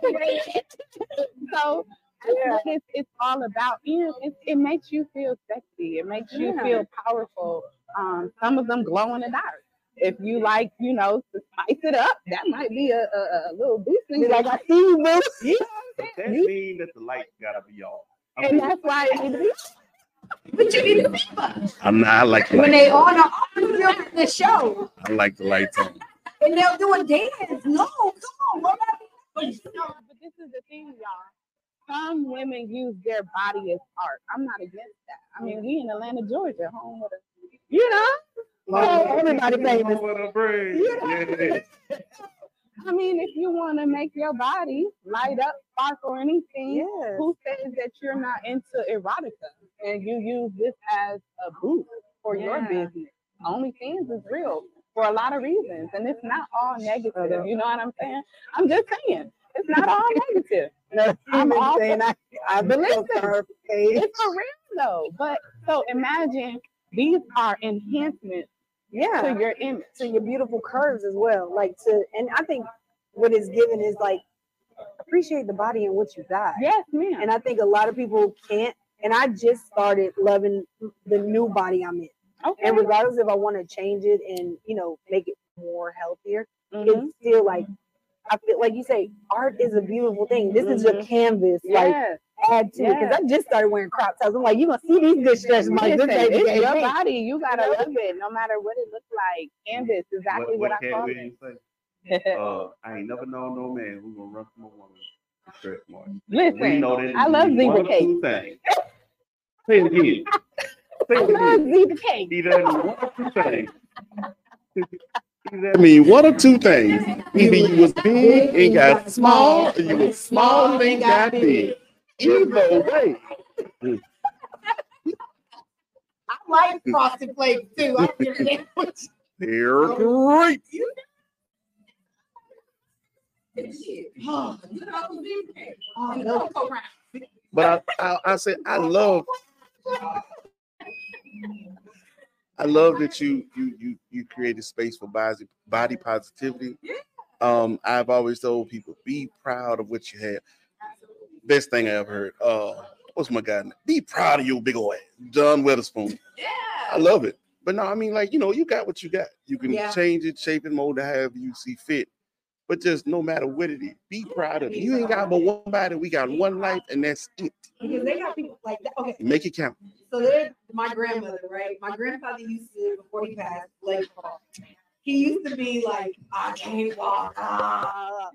(laughs) so that's what it's, it's all about. You know, it, it makes you feel sexy. It makes you Yeah. feel powerful. Um, some of them glow in the dark. If you like, you know, to spice it up, that might be a, a, a little boost. in Be your like, I life. see you, boo. (laughs) You know what But I'm that saying? You- means that the light gotta be off. I and that's why it need to be. But you need to think about it. I'm not. I like the When they on the on the- the show I like the lights on. and they'll do a dance. No, come on, what But, no, but this is the thing, y'all. Some women use their body as art. I'm not against that. I mean, we in Atlanta, Georgia, home with a, you know. Oh, well, everybody famous. What a brain. Yeah. (laughs) I mean, if you want to make your body light up, sparkle, or anything, Yes. who says that you're not into erotica and you use this as a boost for your Yeah. business? OnlyFans is real for a lot of reasons, and it's not all negative. You know what I'm saying? I'm just saying it's not all negative. (laughs) No, I'm all saying I, I But listen, her page. It's for real though. But so imagine these are enhancements Yeah. to your image. to your beautiful curves as well. Like to, and I think what is given is like appreciate the body and what you got. Yes, ma'am. And I think a lot of people can't. And I just started loving the new body I'm in. okay. And regardless if I want to change it and you know make it more healthier, Mhm. it's still like I feel like you say art is a beautiful thing. This is your Mhm. canvas. Like add to it because I just started wearing crop tops. I'm like, you gonna see these good stretch marks. Listen, This baby it's your me. body. You gotta love it, no matter what it looks like. Canvas, exactly What, what, what I call it. Say? (laughs) Uh, I ain't never known no man who gonna run from a woman. with Stretch marks. We Listen, know that I love zebra of cake. two things. Say it again. (laughs) Say I it love again. zebra cake. Either one of two things. (laughs) I mean, one or two things. Either you was big and got small, or you was small and got big. Either way. I like frosted flakes too. I really They're oh. great. Oh, Look at all those people came. And the no. Coco round. But I, I, I say I love, I love that you you you you created space for body body positivity. Um, I've always told people be proud of what you have. Best thing I ever heard. Uh, what's my guy? Be proud of your big old ass, John Witherspoon. Yeah. I love it. But no, I mean, like, you know, you got what you got. You can Yeah. change it, shape it, mold it however you see fit. But just no matter what it is, be proud of it. You ain't got but one body, we got one life, and that's it. Because they got people like that. Okay, Make it count. So they're my grandmother, right? My grandfather used to, before he passed, leg fall. He used to be like, I can't walk. Ah.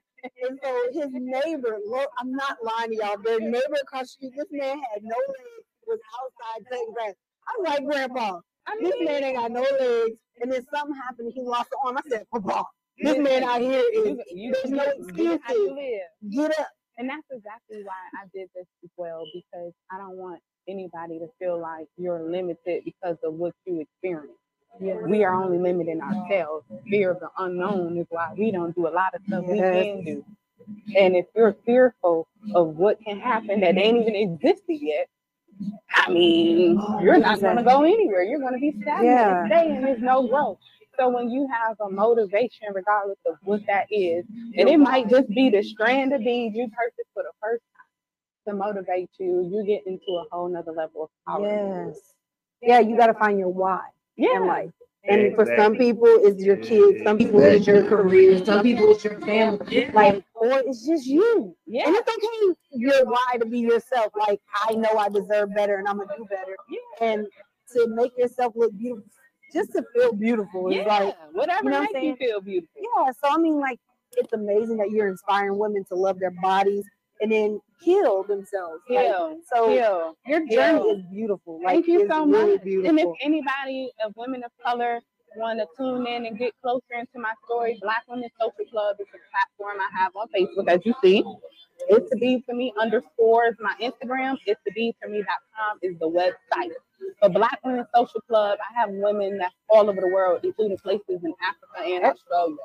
And so his neighbor, lo- I'm not lying to y'all, their neighbor across the street, this man had no legs, was outside cutting grass. I'm like, Grandpa, this man ain't got no legs. And then something happened, he lost an arm. I said, Papa, this man out here is, You, there's no you excuses. live. Get up. And that's exactly why I did this as well, because I don't want anybody to feel like you're limited because of what you experience. We are only limiting ourselves. Fear of the unknown is why we don't do a lot of stuff we can do. And if you're fearful of what can happen that ain't even existed yet, I mean, you're not going to go anywhere. You're going to be stagnant Yeah. and stay, and there's no growth. So when you have a motivation, regardless of what that is, and it might just be the strand of beads you purchased for the first time to motivate you, you get into a whole nother level of power. Yes. Yeah, you got to find your why Yeah. in life. And for some people, it's your kids. Some people, it's your career. Some people, it's your family. Like, or it's just you. Yeah. And it's okay, your why to be yourself. Like, I know I deserve better and I'm going to do better. Yeah. And to make yourself look beautiful, just to feel beautiful is Yeah. like, Whatever you know makes I'm you feel beautiful. yeah. So, I mean, like, it's amazing that you're inspiring women to love their bodies and then heal themselves. Like, Heal. so, Heal. your journey Heal. is beautiful. Like, Thank you so really much. beautiful. And if anybody of women of color want to tune in and get closer into my story, Black Women Social Club is a platform I have on Facebook, as you see. It's to be for me underscores my Instagram. It's to be for me.com is the website. For Black Women Social Club, I have women that's all over the world, including places in Africa and Australia.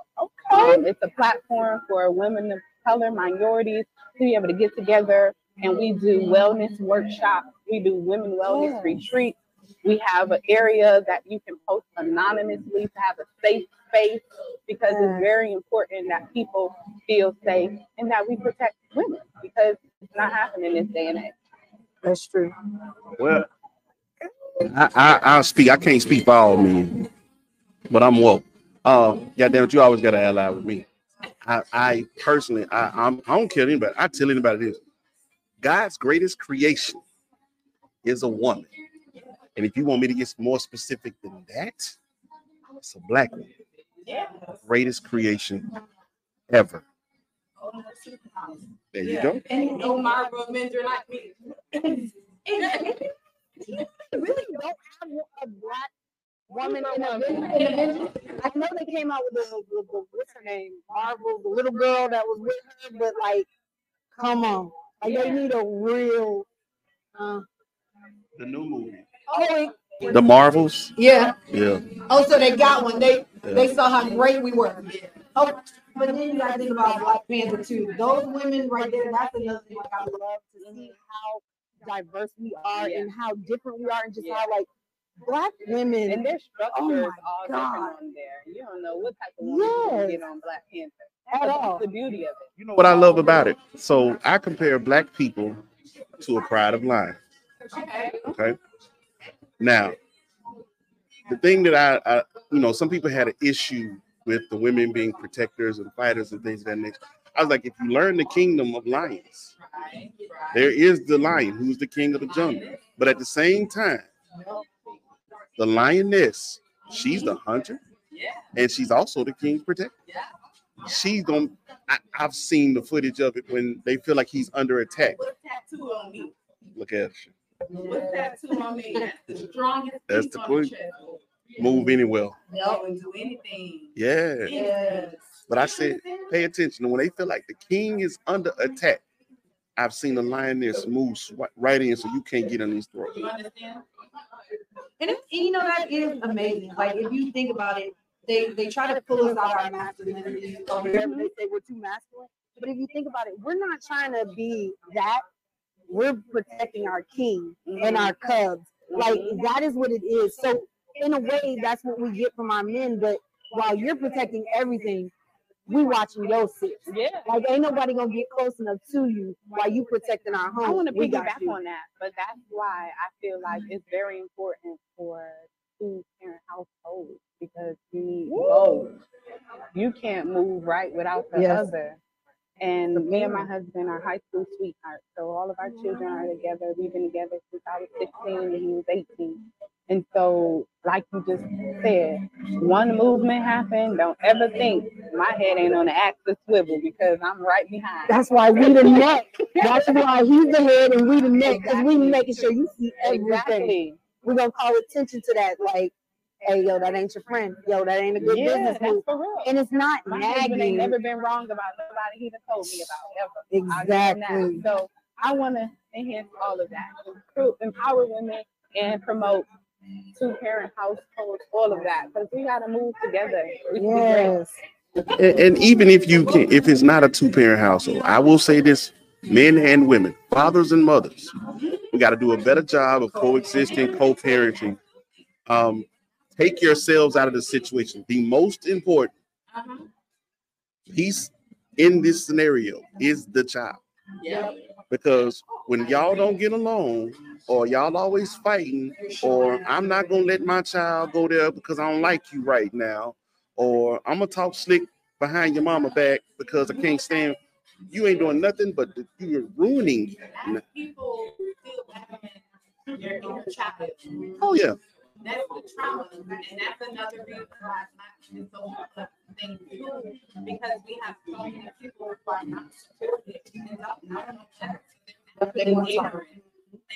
Um, it's a platform for women of color, minorities to be able to get together and we do wellness workshops. We do women wellness Yeah. retreats. We have an area that you can post anonymously to have a safe space because Yeah. it's very important that people feel safe and that we protect women because it's not happening in this day and age. That's true. Well, I, I I'll speak. I can't speak for all men, but I'm woke. Uh, goddamn it, you always got to ally with me. I, I personally, I, I'm, I don't care anybody. I tell anybody this: God's greatest creation is a woman, and if you want me to get more specific than that, it's a black woman. Greatest creation ever. There you go. And (laughs) no Marvel men are like me. really don't have a black woman in a division. I know they came out with the, the, the what's her name, Marvel, the little girl that was with her, but like, come on, like they need a real. Uh, the new movie. Oh, it- The Marvels. yeah. Yeah. Oh, so they got one. They Yeah. they saw how great we were. Oh, but then you gotta think about Black Panther too. Those women right there, that's another thing. Like I love to see how diverse we are Yeah. and how different we are, and just Yeah. how like black women. And their oh structure Oh is all God. different on there. You don't know what type of woman you're gonna Yes. get on Black Panther. At all. The beauty of it. You know What I love about it. So I compare black people to a pride of lion. Okay. Now, the thing that I, I, you know, some people had an issue with the women being protectors and fighters and things of that nature. I was like, if you learn the kingdom of lions, there is the lion who's the king of the jungle. But at the same time, the lioness, she's the hunter, and she's also the king's protector. She's gonna. I, I've seen the footage of it when they feel like he's under attack. What tattoo on me? Look at you. Tattoo on me? That's the strongest That's the queen. Move anywhere. Can do anything. Yeah. Yes. But I said, pay attention. When they feel like the king is under attack, I've seen the lioness move right in, so you can't get on his throat. You understand? And, you know that is amazing. Like if you think about it, they they try to pull us out our masculinity. They say we're too masculine. But if you think about it, we're not trying to be that. We're protecting our king and our cubs. Like that is what it is. So in a way, that's what we get from our men. But while you're protecting everything, we watching your six. Yeah. Like ain't nobody gonna get close enough to you while you protecting our home. I want to We got piggyback on that, but that's why I feel like it's very important for two parent households because you need both. You can't move right without the Yes. other. And me and my husband are high school sweethearts, so all of our children are together. We've been together since I was 16 and he was 18. And so, like you just said, one movement happened. Don't ever think my head ain't on the axis swivel because I'm right behind. That's why we the neck. That's (laughs) why he's the head and we the neck. Cause we making sure you see everything. Exactly. We're gonna call attention to that. Like, hey, yo, that ain't your friend. Yo, that ain't a good yeah, business that's move. for real. And it's not My husband ain't nagging. never been wrong about nobody he done told me about ever. I'll give him that. Exactly. So I want to enhance all of that, Improve- empower women, and promote two parent households, all of that, because we got to move together. We can be great. Yes. And, and even if you can, if it's not a two parent household, I will say this: men and women, fathers and mothers, we got to do a better job of coexisting, co-parenting. Um, take yourselves out of the situation. The most important uh-huh. piece in this scenario is the child, because when y'all don't get along, or y'all always fighting, or I'm not gonna let my child go there because I don't like you right now, or I'm gonna talk slick behind your mama back because I can't stand. You ain't doing nothing but you're ruining. People feel adamant, your child. Oh yeah, That's the trauma, and that's another reason why it's not it's so much of a thing too, because we have so many people who are not supported and don't know no better. They're ignorant.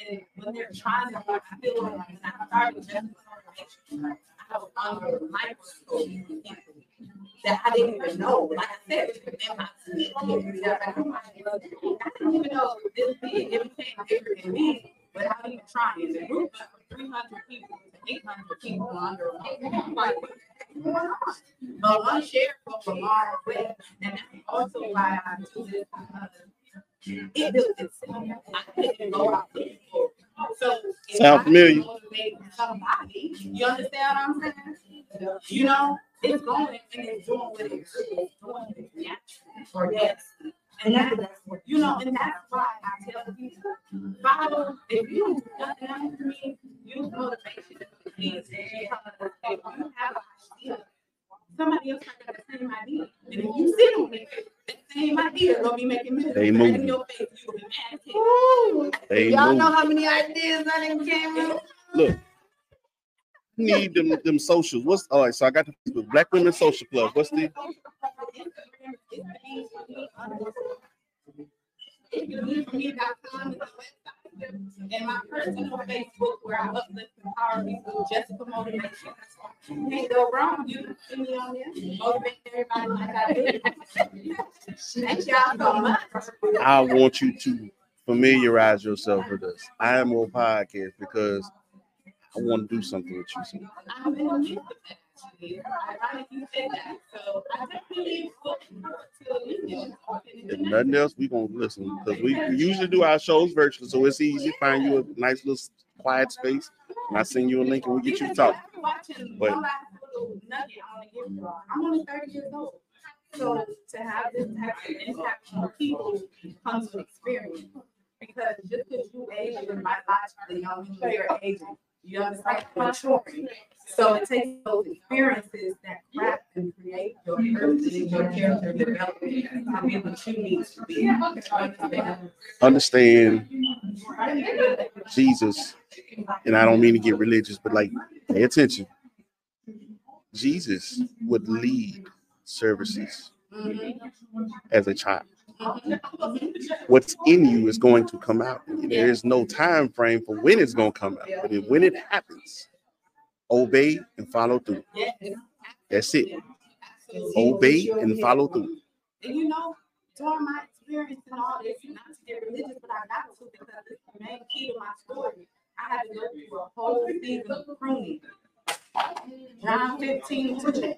And when they're trying to, feel like I started just information, I under a microscope that I didn't even know. Like I said, in my that I didn't even know this big. It became bigger than me without even trying. In the group 300 people to 800 people under a microscope. Like, what's going on? But one share goes a long way, and that's also why I do this because it built itself. I couldn't go out looking for it. So if Sound I familiar? motivate somebody, you understand what I'm saying? You know, it's going and it's doing what it's doing with natural or yes. And that's, you know, and that's why I tell people, follow, if you do nothing else for me, use motivation as a means, because if you have an idea, somebody else might have the same idea. And if you sit on it, that same idea gonna be making me They in moving. your face, you gonna be mad as hell. they Y'all know how many ideas I didn't came up. Look, you need them them socials. What's all right? So I got the Black Women Social Club. What's the And my personal Facebook where I uplift empower people just for motivation. Can't go wrong. You can see me on there, motivate everybody like I. Thank y'all so much. I want you to familiarize yourself with us. I am on podcast because I want to do something with you. soon. I'm in the midst of that. actually. Ironic you said that. So I definitely to you. If nothing else, we're gonna listen because we, we usually do our shows virtually, so it's easy to find you a nice little quiet space. And I send you a link and we get you to talk. I'm But- one last little nugget on the gift jar. I'm only thirty years old. So to have this type of impact on people comes with experience. Because just because you age in my logically, don't mean you're aging. You understand? Maturing. So it takes those experiences that craft and create your person and your character development to be what you need to be. Understand? Understand Jesus, and I don't mean to get religious, but like pay attention. Jesus would lead services mm-hmm. as a child. Mm-hmm. (laughs) What's in you is going to come out. There is no time frame for when it's going to come out, but when it happens, obey and follow through. That's it. Obey and follow through. And you know, during my experience and all this, not to get religious, but I got to because it's the main key to my story. I had to go through a whole season of pruning. John fifteen to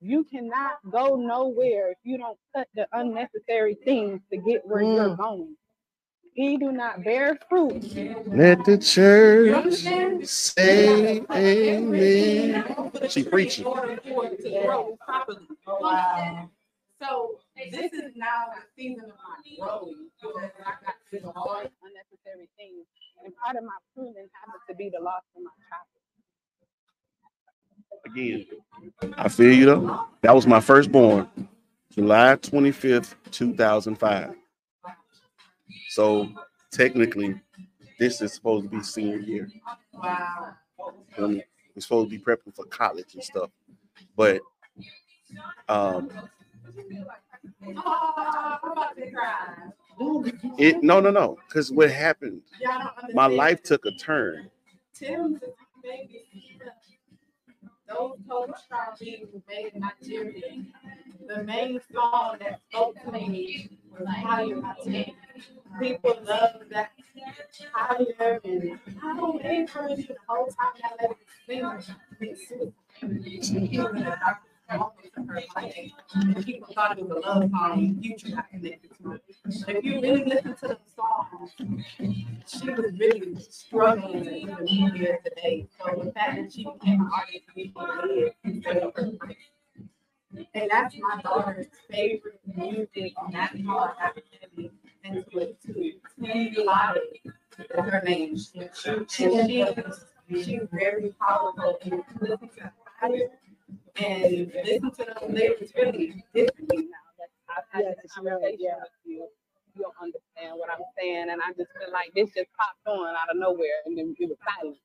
You cannot go nowhere if you don't cut the unnecessary things to get where you're mm. going. He do not bear fruit. Let the church say amen. She preaching. To. Oh, wow. So this is now the season of my growing. because I got There's all unnecessary things. And part of my pruning happens to be the loss of my child. Again, I feel you though. That was my firstborn, July 25th, 2005. So technically, this is supposed to be senior year. Wow. Um, We're supposed to be prepping for college and stuff. But um it no no no because what happened my life took a turn. Those co-stars being made in Nigeria. The main song that spoke to me was Higher by Tems. People love that higher and I don't encourage you the whole time I let it sing. It's. She in her And people thought it was a love song future got connected to it. But if you really listen to the song, she was really struggling to even be here today. So the fact that she became an artist, her friend. And that's my daughter's favorite music, and that's how I got heavy into it too. Temilade is her name. And she, she's very powerful and listen to fire and listen to those lyrics really differently now. Now that I've had Yeah, this it's right, conversation yeah. with you, you'll understand what I'm saying. And I just feel like this just popped on out of nowhere and then it was silent.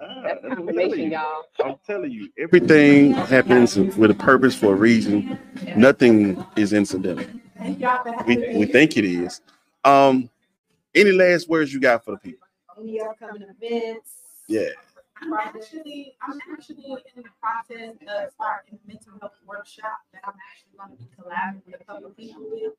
Ah, That's I'm telling confirmation, you. y'all. I'm telling you, everything happens with a purpose for a reason. Nothing is incidental. Thank y'all for having We we think it is. Um, any last words you got for the people? Any upcoming events? Yeah. I'm actually, I'm actually in the process of starting a mental health workshop that I'm actually gonna be collaborating with a couple of people with.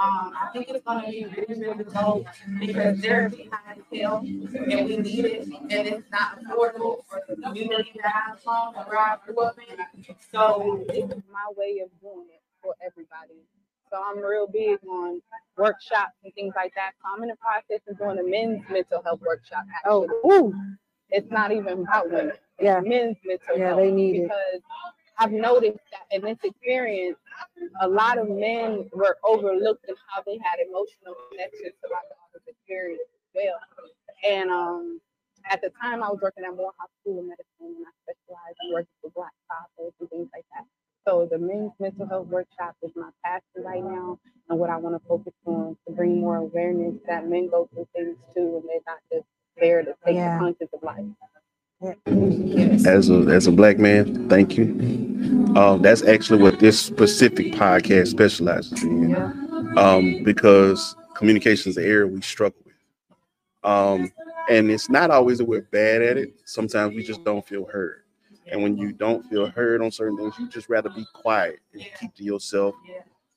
Um, I think it's gonna be really, really dope because therapy has help and we need it and it's not affordable for the community that I'm from, where I grew up in. So is my way of doing it for everybody. So I'm real big on workshops and things like that. So I'm in the process of doing a men's mental health workshop. Oh, ooh, It's not even about women. It's Yeah. men's mental Yeah, health. they need it. because I've noticed that in this experience, a lot of men were overlooked in how they had emotional connections to my daughter's experience as well. And um, at the time, I was working at Morehouse School of Medicine, and I specialized in working with Black fathers and things like that. So the men's mental health workshop is my passion right now, and what I want to focus on to bring more awareness that men go through things too, and they're not just there to take Yeah. the punches of life. As a as a black man, thank you. Um, that's actually what this specific podcast specializes in. Um, because communication is the area we struggle with. Um, and it's not always that we're bad at it. Sometimes we just don't feel heard. And when you don't feel heard on certain things, you just rather be quiet and keep to yourself.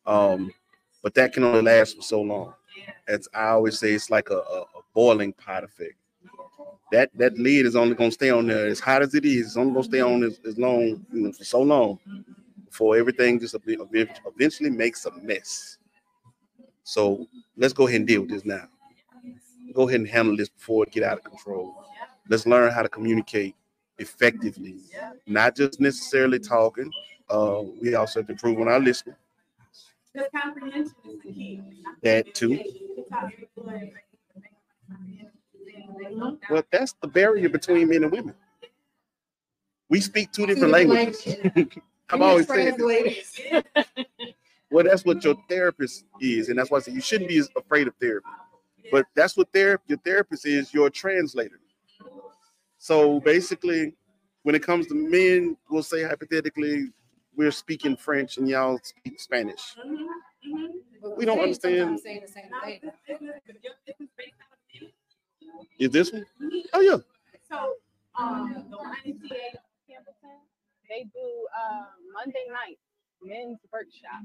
Um, but that can only last for so long. As I always say, it's like a, a, a boiling pot effect. That that lid is only gonna stay on there as hot as it is. It's only gonna stay on as, as long, you know, for so long before everything just ev- ev- eventually makes a mess. So let's go ahead and deal with this now. Go ahead and handle this before it get out of control. Let's learn how to communicate effectively, not just necessarily talking. Uh, we also have to improve on our listening. Because comprehension is the key. That too. Well, that's the barrier between men and women. We speak two different languages. (laughs) I've always said that. (laughs) Well, that's what your therapist is, and that's why I say you shouldn't be as afraid of therapy. But that's what therapy your therapist is, your translator. So basically, when it comes to men, we'll say hypothetically, we're speaking French and y'all speak Spanish. We don't understand. Is this one? Oh yeah. So, um, the YMCA they do uh, Monday night men's workshop.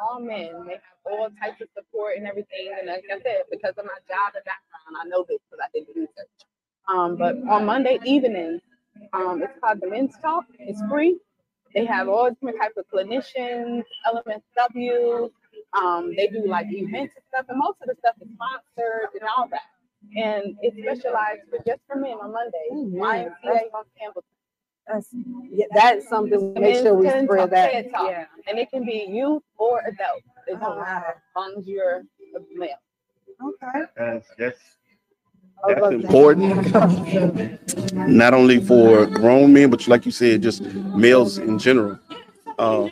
All men, they have all types of support and everything. And like I said, because of my job and background, I know this because I did the research. Um, but on Monday evenings, um, it's called the Men's Talk. It's free. they have all different types of clinicians, LMSW. Um, they do like events and stuff, and most of the stuff is sponsored and all that. And it's specialized for just for men on Mondays. YMCA on Campbell. That's, yeah, that's something, we make sure we Men's spread that. Talk. Yeah. And it can be youth or adult. It Oh, don't matter as long as you're a male. Okay. That's, that's, that's important. Not only for grown men, but like you said, just males in general. Uh,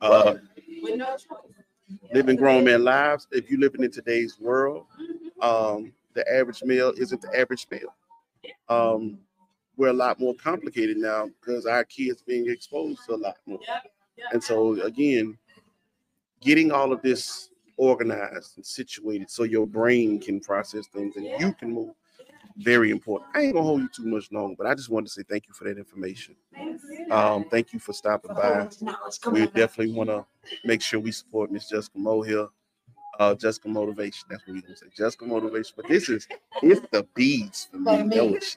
uh, With no choice. Living grown man lives. If you're living in today's world, um, the average male isn't the average male. Um, we're a lot more complicated now because our kids being exposed to a lot more. And so again, getting all of this organized and situated so your brain can process things and you can move. Very important. I ain't gonna hold you too much longer, but I just wanted to say thank you for that information. Um, thank you for stopping by. We definitely want to make sure we support Miss Jessica Mo here. Uh, Jessica Motivation. That's what we're gonna say. Jessica Motivation. But this is it's the beads for me. That was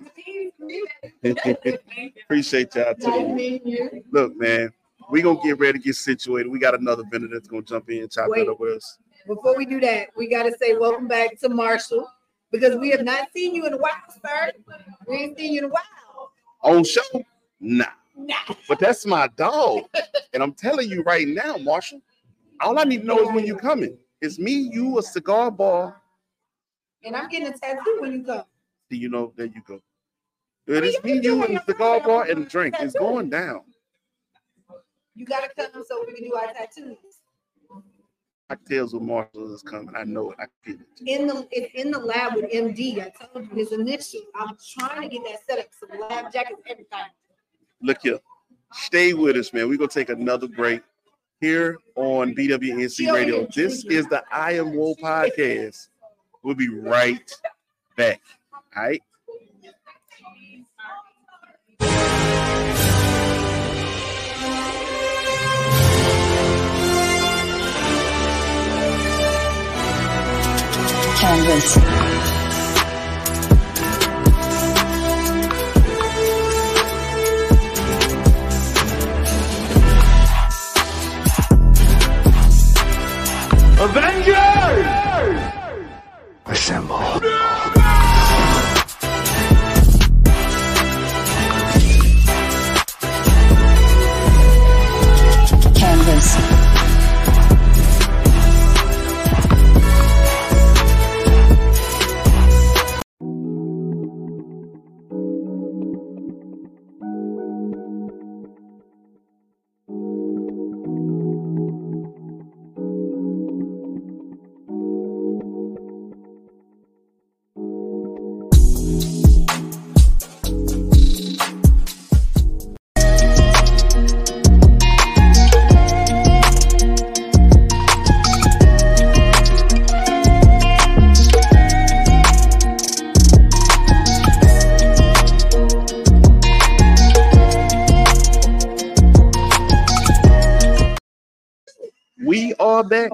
(laughs) Appreciate y'all too. Look, man, we gonna get ready to get situated. We got another vendor that's gonna jump in and chop Wait. it up with us. Before we do that, we gotta say welcome back to Marshall, because we have not seen you in a while, sir. We ain't seen you in a while. On show? Nah. Nah. But that's my dog. and I'm telling you right now, Marshall, all I need to know is when you coming. It's me, you, a cigar bar. And I'm getting a tattoo when you come. Do you know? There you go. It is me, you, and a cigar bar and a drink. It's going down. You gotta come so we can do our tattoos. Cocktails with Marshall is coming. I know it. I feel it. In the, it's in the lab with MD. I told you his initials. I'm trying to get that set up, some lab jackets, everything. Look here. Stay with us, man. We're gonna take another break here on BWNC Radio. This is the I Am Woe podcast. We'll be right back. All right. Canvas.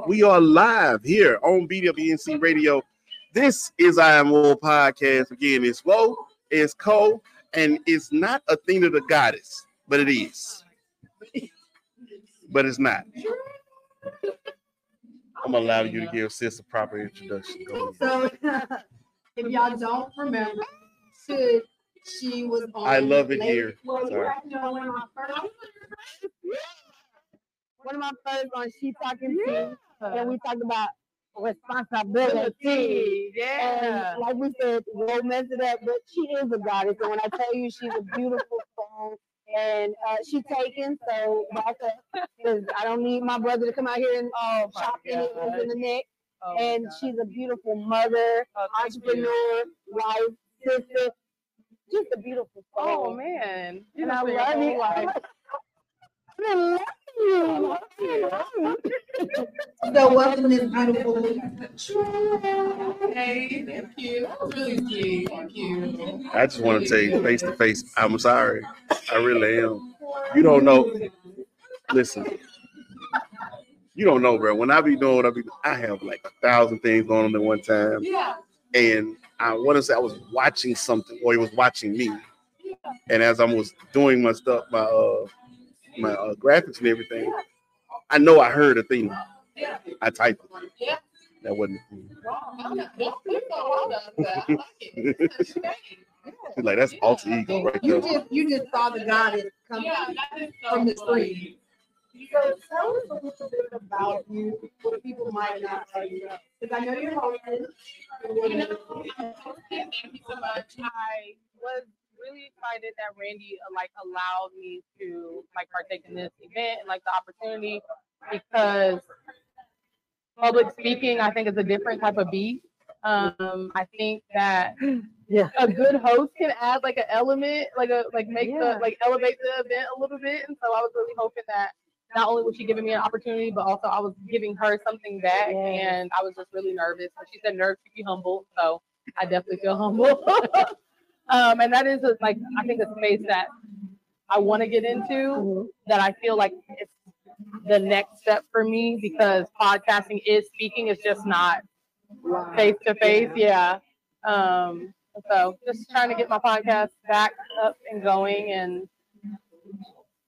We are live here on BWNC Radio. This is I Am Woe podcast. Again, it's Woe, it's Ko, and it's not Athena the goddess, but it is. But it's not. I'm gonna allow you to give sis a proper introduction. So (laughs) if y'all don't remember, she, she was on. I love it Late- here. Well, Sorry. Have to know one of my first- on She Talking Tea, and we talked about responsibility. Yeah. And like we said, we'll mess it up, but she is a goddess. And when I tell you she's a beautiful soul, and uh, she taken, so because I don't need my brother to come out here and Oh chop any of us God. in the neck. Oh and God. she's a beautiful mother, Oh, entrepreneur, wife, sister, just a beautiful soul. Oh man. You and I love you. life. (laughs) I (laughs) love you. I love you. Welcome this beautiful. Hey, thank you. That was really sweet. Thank you. I just want to tell you face to face, I'm sorry. I really am. You don't know. Listen, you don't know, bro. When I be doing what I be, I have like a thousand things going on at one time. Yeah. And I want to say I was watching something, or he was watching me. Yeah. And as I was doing my stuff, my uh, my uh, graphics and everything, I know I heard Athena. I typed it. That wasn't. Wow, I'm not- don't sleep on all of like it. It's a shame. She's (laughs) like, that's alter ego right You there. just, you just saw the goddess come Yeah, that is so from the funny. screen. So tell us a little bit about you, what people might not know. Because I know you're hosting. You know, Thank you so much. I was really excited that Randy uh, like allowed me to like partake in this event and like the opportunity because public speaking I think is a different type of beast. Um, I think that (gasps) Yeah. a good host can add like an element, like a like make Yeah. the like elevate the event a little bit. And so I was really hoping that not only was she giving me an opportunity, but also I was giving her something back. Yeah. And I was just really nervous. But she said nerves keep be humble, so I definitely feel humble. (laughs) um, and that is a, like I think a space that I want to get into. Mhm. That I feel like it's the next step for me because podcasting is speaking. It's just not face to face. Yeah. Um, so just trying to get my podcast back up and going and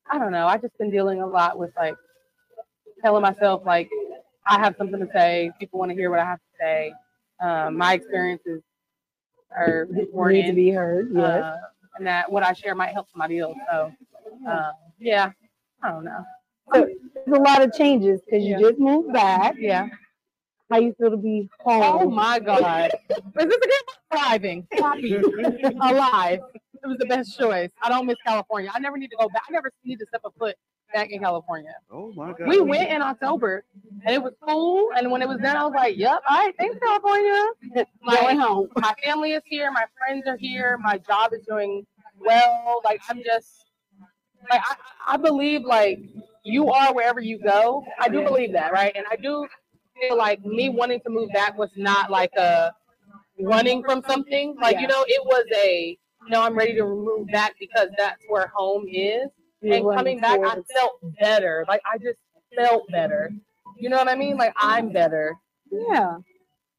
I don't know. I've just been dealing a lot with like telling myself like I have something to say. People want to hear what I have to say. Um, my experiences are Need to be heard, yes. Uh, and that what I share might help somebody else. So uh, yeah, I don't know. So there's a lot of changes because you Yeah. just moved back. Yeah. How you feel to be home? Oh my God. Is this again? Thriving. Happy. Alive. It was the best choice. I don't miss California. I never need to go back. I never need to step a foot back in California. Oh my God. We went in October and it was cool. And when it was done, I was like, yep, all right, thanks, California. Going Like, home. my family is here. My friends are here. My job is doing well. Like, I'm just, like, I, I believe, like, you are wherever you go. I do believe that, right? And I do feel like me wanting to move back was not like a running from something. Like, you know, it was a, no, I'm ready to move back because that's where home is. You're and coming back, I felt better. Like, I just felt better. You know what I mean? Like, I'm better. Yeah.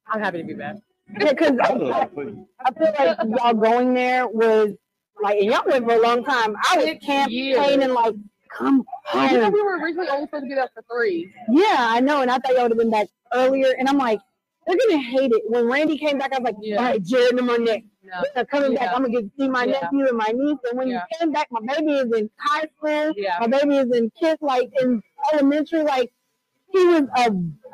I'm happy to be back. Yeah, because I I, I it for you. I feel like y'all going there was like, and y'all went for a long time. I was Six campaigning like, come You know, home. we were originally only supposed to be there for three. Yeah, I know, and I thought y'all would have been back earlier. And I'm like, they're gonna hate it. When Randy came back, I was like, Yeah. all right, Jared and them They're coming back. I'm gonna get to see my Yeah. nephew and my niece. And when Yeah. you came back, my baby is in high school. Yeah. My baby is in kids, like in elementary. Like he was a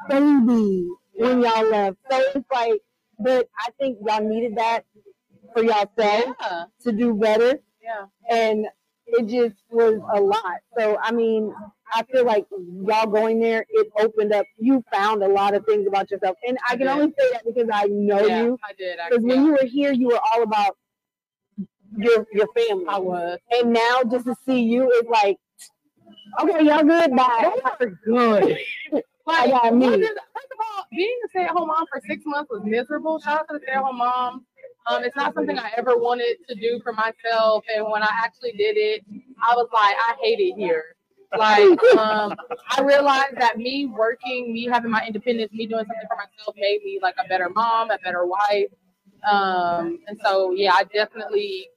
baby when y'all left. So it's like, but I think y'all needed that for yourself Yeah. to do better. Yeah. And it just was a lot. So I mean, I feel like y'all going there, it opened up. You found a lot of things about yourself, and I can Yeah. only say that because I know yeah, you. I did. Because when you were here, you were all about your your family. I was. And now just to see you, it's like, okay, y'all good, bye. good. (laughs) I got me. First of all, being a stay-at-home mom for six months was miserable. Shout out to the stay-at-home mom. Um, it's not something I ever wanted to do for myself, and when I actually did it, I was like, I hate it here. Like, um, I realized that me working, me having my independence, me doing something for myself made me like a better mom, a better wife. Um, and so, yeah, I definitely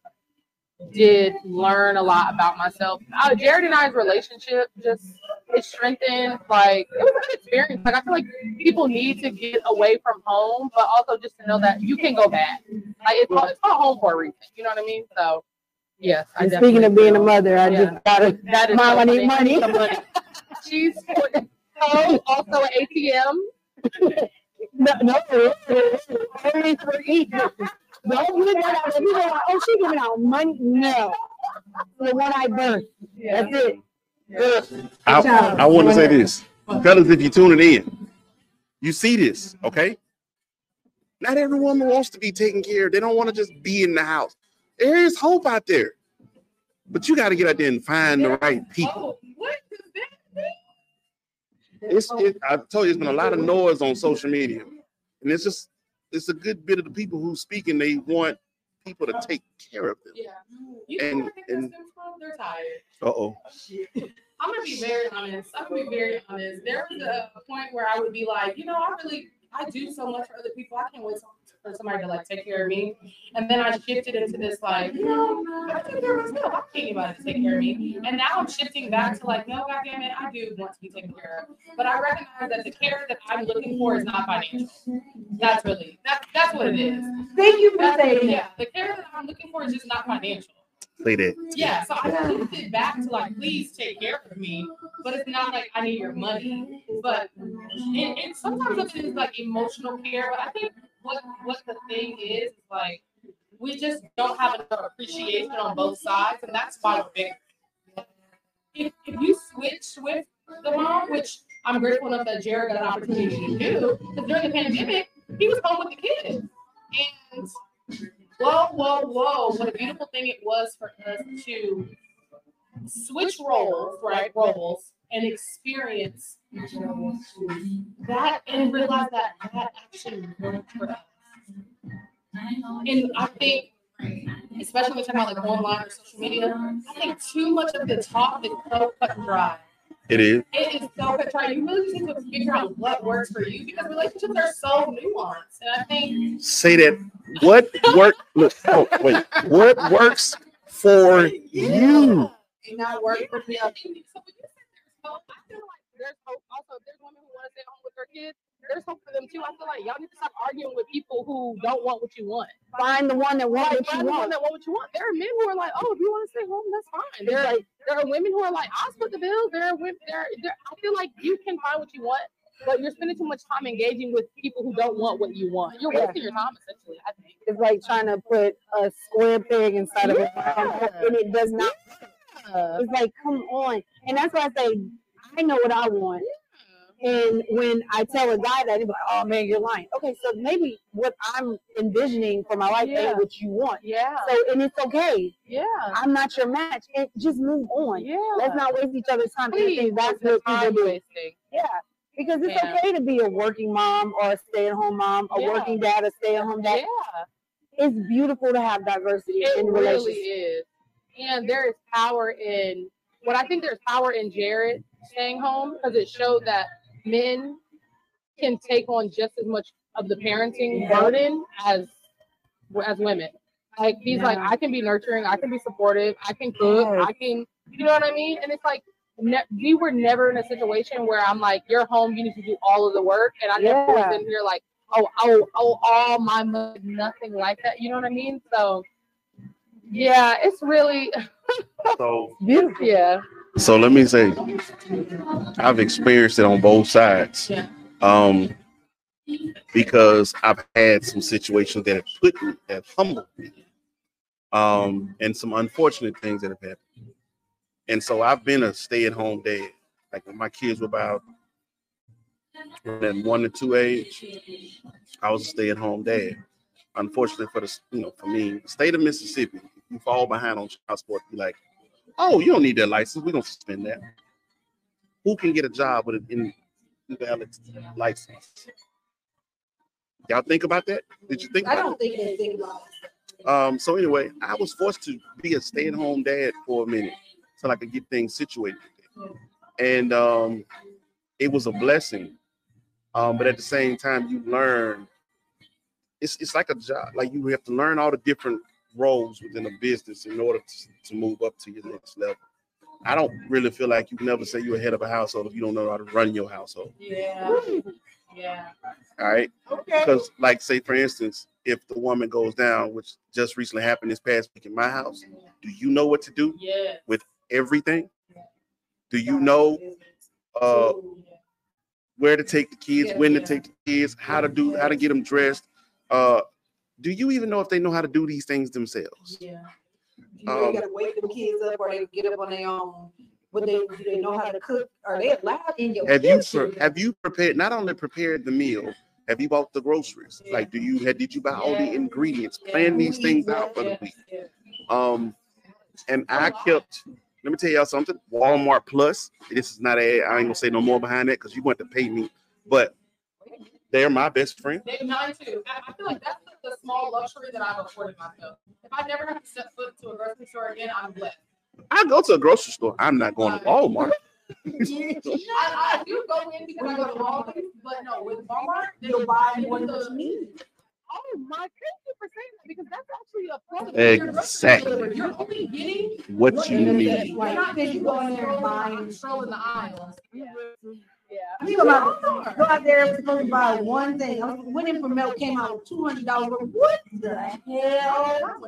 did learn a lot about myself. Uh, Jared and I's relationship just it strengthened. Like it was a good experience. Like I feel like people need to get away from home, but also just to know that you can go back. Like it's called, it's called home for a reason. You know what I mean? So yes. I And speaking of being a mother, I Yeah. just gotta that is Mom, I need money. Money. She's so also an ATM. no, no, only for each. Don't give that out. People are like, oh, she giving out money. No, the one I birthed. That's it. I, I want to say this, fellas, if you're tuning in, you see this, okay? Not every woman wants to be taken care of. They don't want to just be in the house. There is hope out there, but you got to get out there and find the right people. What does that mean? It's, it, I told you, there's been a lot of noise on social media, and it's just, it's a good bit of the people who speak and they want people to take care of them. Yeah. You know And- where I think and- They're tired. Uh oh. I'm gonna be very honest. I'm gonna be very honest. There was a point where I would be like, you know, I really, I do so much for other people. I can't wait till for somebody to like take care of me. And then I shifted into this like, you know, I take care of myself. I don't need anybody to take care of me. And now I'm shifting back to like, no, goddamn it, I do want to be taken care of. But I recognize that the care that I'm looking for is not financial. That's really that's that's what it is. Thank you for That's, saying that. yeah, the care that I'm looking for is just not financial. Say that. Yeah, so I shifted back to like, please take care of me, but it's not like I need your money. But and, and sometimes it is like emotional care. But I think what what the thing is like we just don't have enough appreciation on both sides, and that's why we're big. If if you switch with the mom, which I'm grateful enough that Jared got an opportunity to do, because during the pandemic he was home with the kids, and whoa, whoa, whoa, what a beautiful thing it was for us to switch roles, right? Roles and experience that and realize that that actually worked for us. And I think, especially when we talk about like online or social media, I think too much of the talk is so cut and dry. It is. It is so cut and dry. You really just need to figure out what works for you because relationships are so nuanced. And I think Say that. What work? Look. Oh, wait. What works for you? And not work for the other. So when you said there's hope, I feel like there's hope. Also, if there's women who want to stay home with their kids, there's hope for them too. I feel like y'all need to stop arguing with people who don't want what you want. Find the one that wants Like, what find you the one want. that want what you want. There are men who are like, oh, if you want to stay home, that's fine. There are there are women who are like, I'll split the bills. There are women. There, there. I feel like you can find what you want, but you're spending too much time engaging with people who don't want what you want. You're Yeah. wasting your time essentially. I think. It's like trying to put a square peg inside of a round hole, and it does not. It's like, come on. And that's why I say, I know what I want. And when I tell a guy that, he's like, oh man, you're lying. Okay, so maybe what I'm envisioning for my life Yeah. ain't what you want. Yeah. So, and it's okay. Yeah. I'm not your match. And just move on. Yeah. Let's not waste each other's time. Please, that's the what people do. wasting. Yeah. Because it's Yeah. okay to be a working mom or a stay at home mom, a Yeah. working dad, a stay at home dad. Yeah. It's beautiful to have diversity It in really relationships. is. And there is power in what I think there's power in Jared staying home because it showed that men can take on just as much of the parenting burden as as women. Like he's like, I can be nurturing, I can be supportive, I can cook, Yes. I can, you know what I mean? And it's like ne- we were never in a situation where I'm like, you're home, you need to do all of the work, and I never was in here like, oh, oh, oh, all my money, nothing like that. You know what I mean? So, yeah, it's really, (laughs) So, Beautiful. yeah, so let me say, I've experienced it on both sides. Um, because I've had some situations that have put me, have humbled me, um, and some unfortunate things that have happened. And so I've been a stay-at-home dad. Like when my kids were about one to two age, I was a stay-at-home dad. Unfortunately for the you know for me, state of Mississippi, you fall behind on child support, be like, oh, you don't need that license. We don't suspend that. Who can get a job with an invalid license? Y'all think about that? Did you think I don't think they think about it. um, so anyway, I was forced to be a stay-at-home dad for a minute so I could get things situated. And um, it was a blessing. Um, but at the same time, you learn it's it's like a job. Like you have to learn all the different roles within a business in order to, to move up to your next level. I don't really feel like you can never say you're head of a household if you don't know how to run your household. yeah, yeah, All right. Okay. Because, like, say for instance, if the woman goes down, which just recently happened this past week in my house, do you know what to do? yeah. With everything? Do you know uh where to take the kids, Yeah, when to take the kids, how to do how to get them dressed? Uh do you even know if they know how to do these things themselves? Yeah. You know, Um, you gotta wake them kids up or they get up on their own. But they, do they know how to cook? Are they allowed in your Have you kitchen? pre- have you prepared not only prepared the meal, have you bought the groceries? Like do you had did you buy all the Yeah. ingredients? Plan these things out for the week. Yeah. Um, and I kept. Let me tell y'all something. Walmart Plus. This is not a. I ain't gonna say no more behind that because you want to pay me, but they're my best friend. They're mine too. I, I feel like that's the, the small luxury that I've afforded myself. If I never have to step foot to a grocery store again, I'm blessed. I go to a grocery store. I'm not going to uh, Walmart. (laughs) I, I do go in because I go to Walgreens, but no, with Walmart, they You'll buy they more do than you need. Oh my, thank you for saying that because that's actually a problem. Exactly. You're only getting. What you And need. it's Like, not that you go in there and buy. and- Controlling the aisles. Yeah. You go out, go out there and supposed to buy one thing. I went in for milk, came out with two hundred dollars. What the hell? Oh,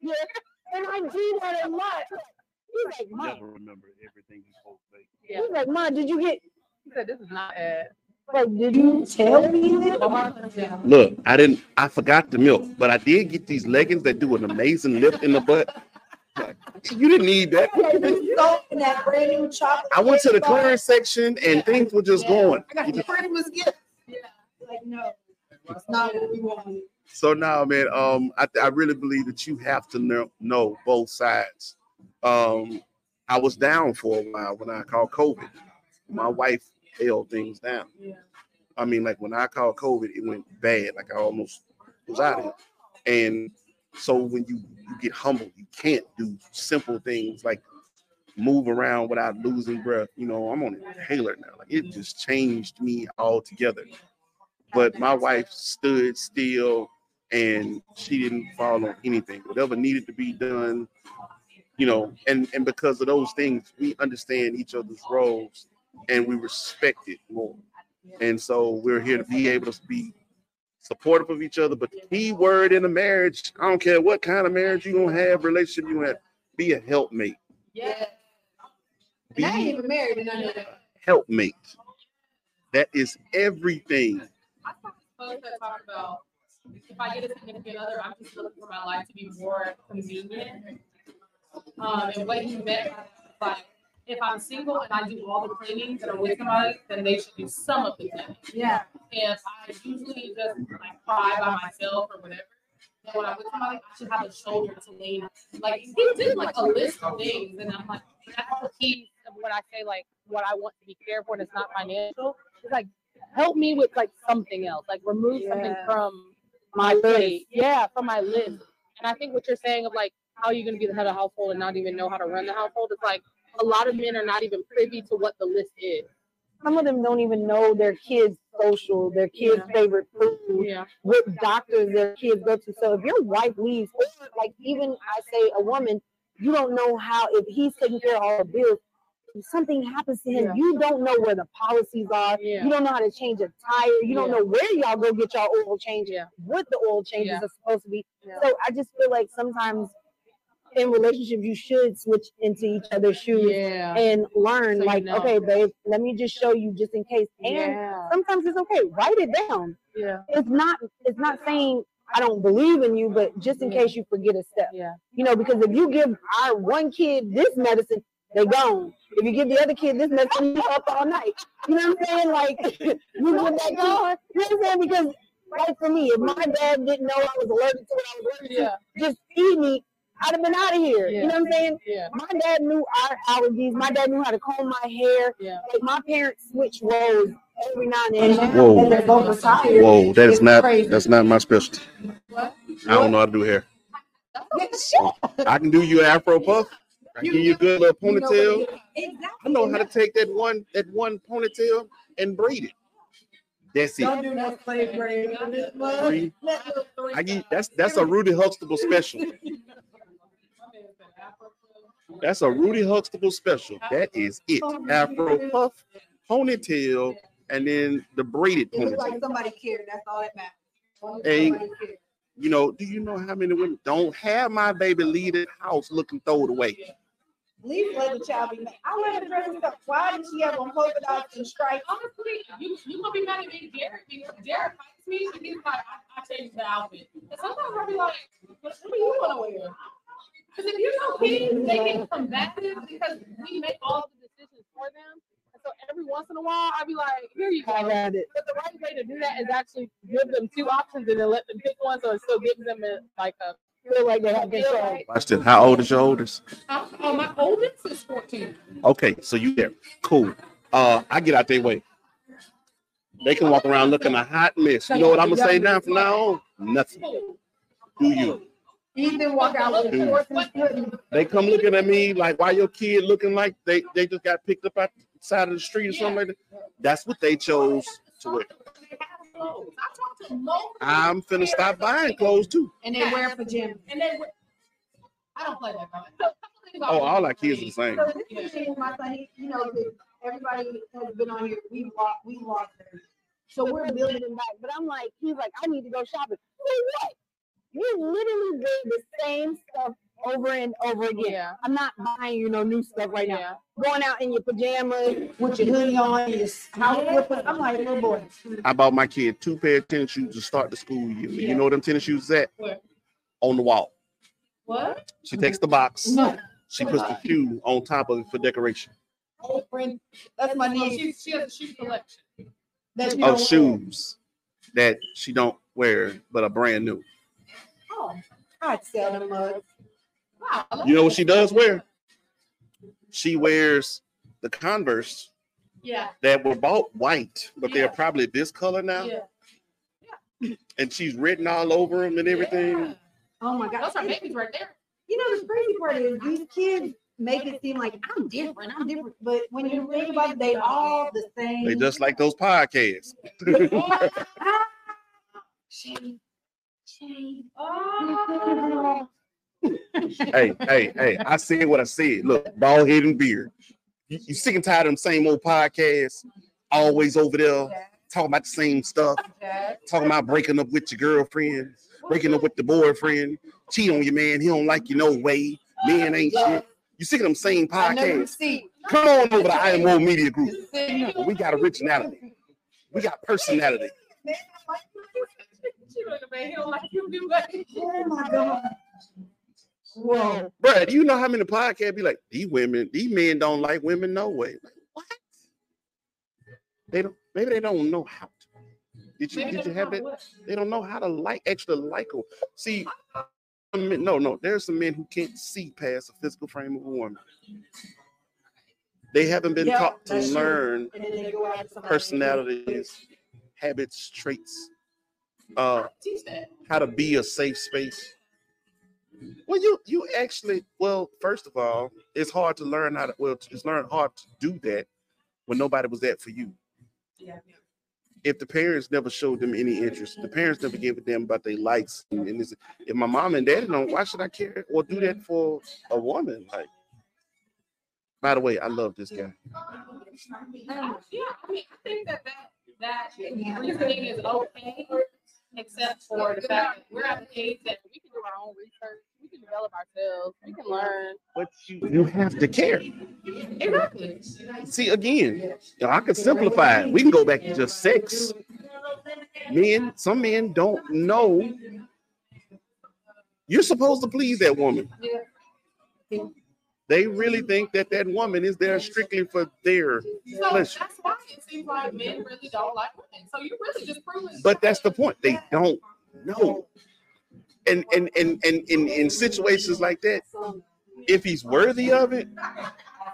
yeah, and I do that a lot. He's like, Mom, Never remember everything you supposed to say. Yeah. he's like, Mom, did you get, He said this is not ad. like, did you tell me that? Look, I didn't. I forgot the milk, but I did get these leggings that do an amazing lift in the butt. You didn't need that. And that brand new chocolate. I went to the clearance section and things were just going. I got the Christmas gift. Yeah, Like, no, it's not what we wanted. So now, man, um, I, I really believe that you have to know, know both sides. Um, I was down for a while when I called COVID. My wife held things down. Yeah. I mean, like when I called COVID, it went bad. Like I almost was out of here. And so when you, you get humbled, you can't do simple things like move around without losing breath. You know, I'm on an inhaler now. Like it just changed me altogether. But my wife stood still and she didn't fall on anything. Whatever needed to be done, you know, and and because of those things, we understand each other's roles and we respect it more. And so we're here to be able to be supportive of each other. But the key word in a marriage, I don't care what kind of marriage you gonna have, relationship you have, be a helpmate. Yeah. And I ain't even married and I know that. helpmate. That is everything. I suppose I talk about if I get a significant other, I'm just looking for my life to be more convenient. Um, and what he meant by like, if I'm single and I do all the cleaning that are with somebody, then they should do some of the cleaning. Yeah. If I usually just like cry by myself or whatever, then when I'm with somebody, I should have a shoulder to lean. Like he did like a list of things, and I'm like, That's the key of when I say like what I want to be cared for and it's not financial. It's like help me with like something else. Like remove something from my plate. Yeah, from my list. And I think what you're saying of like how are you gonna be the head of household and not even know how to run the household is like a lot of men are not even privy to what the list is. Some of them don't even know their kids' social, their kids' favorite food, Yeah. what doctors their kids go to. So if your wife leaves, like even I say a woman, you don't know how if he's taking care of all the bills. If something happens to him, Yeah. you don't know where the policies are. Yeah. You don't know how to change a tire. You don't know where y'all go get y'all oil change. Yeah. What the oil changes Yeah. are supposed to be. Yeah. So I just feel like sometimes in relationships you should switch into each other's shoes Yeah. and learn So you like know. okay babe let me just show you just in case and Yeah. sometimes it's okay write it down Yeah. it's not it's not saying i don't believe in you but just in case you forget a step Yeah. you know because if you give our one kid this medicine they gone if you give the other kid this medicine you up all night you know what i'm saying like (laughs) you give that going you know what i'm saying because like for me if my dad didn't know i was allergic to what i was allergic Yeah. to just feed me i'd have been out of here you know what i'm saying Yeah. my dad knew our allergies. My dad knew how to comb my hair. Yeah. Like my parents switched roles every now and then. Whoa. And they're both retired. Whoa, that is It's not crazy. that's not my specialty. what? I don't know how to do hair. Uh, I can do you an afro puff. I can give you a good little You know ponytail. Exactly. I know how to take that one that one ponytail and braid it. That's it. Don't do no slave braid. I give, that's that's a Rudy Huxtable special. (laughs) That's a Rudy Huxtable special. That is it. Oh, Afro puff, ponytail, and then the braided It looks like ponytail. somebody cared. That's all that matters. As long as Hey. You know, do you know how many women don't have my baby leave the house looking throw it away? Leave let the child be mad. I wear the dress and stuff. Why did she have on polka dots and stripes? Honestly, you you gonna be mad at me, Derek, because Derek fights me and he's like, I, I changed the outfit. And sometimes I'll be like, what do you wanna wear? Because if you know kids, they get combative because we make all the decisions for them. And so every once in a while, I'd be like, here you go. I got it. But the right way to do that is actually give them two options and then let them pick one, so it still gives them a, like a Feel like they have feel control. like- Watch this. How old is your oldest? Oh, oh, my oldest is 14. Okay, so you there. Cool. Uh, I get out their way. They can walk around looking a hot mess. You know what I'm gonna say now from now on? Nothing. Do you? Ethan walk out with a horse and. They come looking at me like, why your kid looking like they, they just got picked up outside of the street or something like that? That's what they chose to wear. clothes. I talked to multiple. I'm finna stop buying clothes too. And they wear pajamas. And they wear. I don't play that. though. So, a couple things I Oh, all our kids me. the same. So this is the thing with my son, he- you know, everybody has been on here, we lost, we lost them. So we're building them back. But I'm like, he's like, I need to go shopping. Wait, what? You literally did the same stuff over and over again. Yeah. I'm not buying you no new stuff right now. Yeah. Going out in your pajamas. With your hoodie on, your house slippers, I'm like, little boy. I bought my kid two pair of tennis shoes to start the school year. You Yeah. know where them tennis shoes is at? Where? On the wall. What? She takes the box, (laughs) No, she puts the shoe on top of it for decoration. old friend, that's my Oh, niece. she, she has a shoe collection. That Of don't- shoes that she don't wear but are brand new. Oh, I'd sell them mugs. wow. You know what she does wear? She wears the Converse Yeah, that were bought white, but they're probably this color now. yeah. And she's written all over them and everything. Yeah. Oh my God. Those are babies right there. You know, the crazy part is these kids make it seem like I'm different, I'm different. But when you think about it, they all the same. They just like those podcasts. (laughs) (laughs) Shame. Shame. Oh. hey, hey, hey, I said what I said. Look, bald head and beard. You, you sick and tired of them same old podcasts, always over there talking about the same stuff, talking about breaking up with your girlfriend, breaking up with the boyfriend, cheat on your man, he don't like you no way, men ain't shit. You sick of them same podcasts. Come on over to I Am Woe Media Group. We got originality. We got personality. She look at me, like you, do that. Oh my God. Whoa. Bruh, do you know how many podcasts be like, these women, these men don't like women no way? Like, what? They don't, maybe they don't know how to. Did you, Maybe did you have that? what- They don't know how to like, extra like them. See, no, no, there's some men who can't see past the physical frame of a woman. They haven't been Yeah, taught to learn And then they go after somebody. personalities, habits, traits, uh, Teach that. how to be a safe space. Well, you you actually well, first of all, it's hard to learn how to well, it's learn hard to do that when nobody was there for you. Yeah. If the parents never showed them any interest, the parents never gave a damn about their likes. And, and if my mom and daddy don't, why should I care or do that for a woman? Like, by the way, I love this guy. Yeah, I mean, I think that that, that reasoning is okay, except for the fact that we're at the age that We can do our own research. We can develop ourselves. We can learn. But you, you have to care. Exactly. See, again, I could simplify it. We can go back to just sex. Men, some men don't know you're supposed to please that woman. They really think that that woman is there strictly for their So pleasure. that's why it seems like men really don't like women. So you really just proving. But that's the point. They don't know. And and and and in, in situations like that, if he's worthy of it,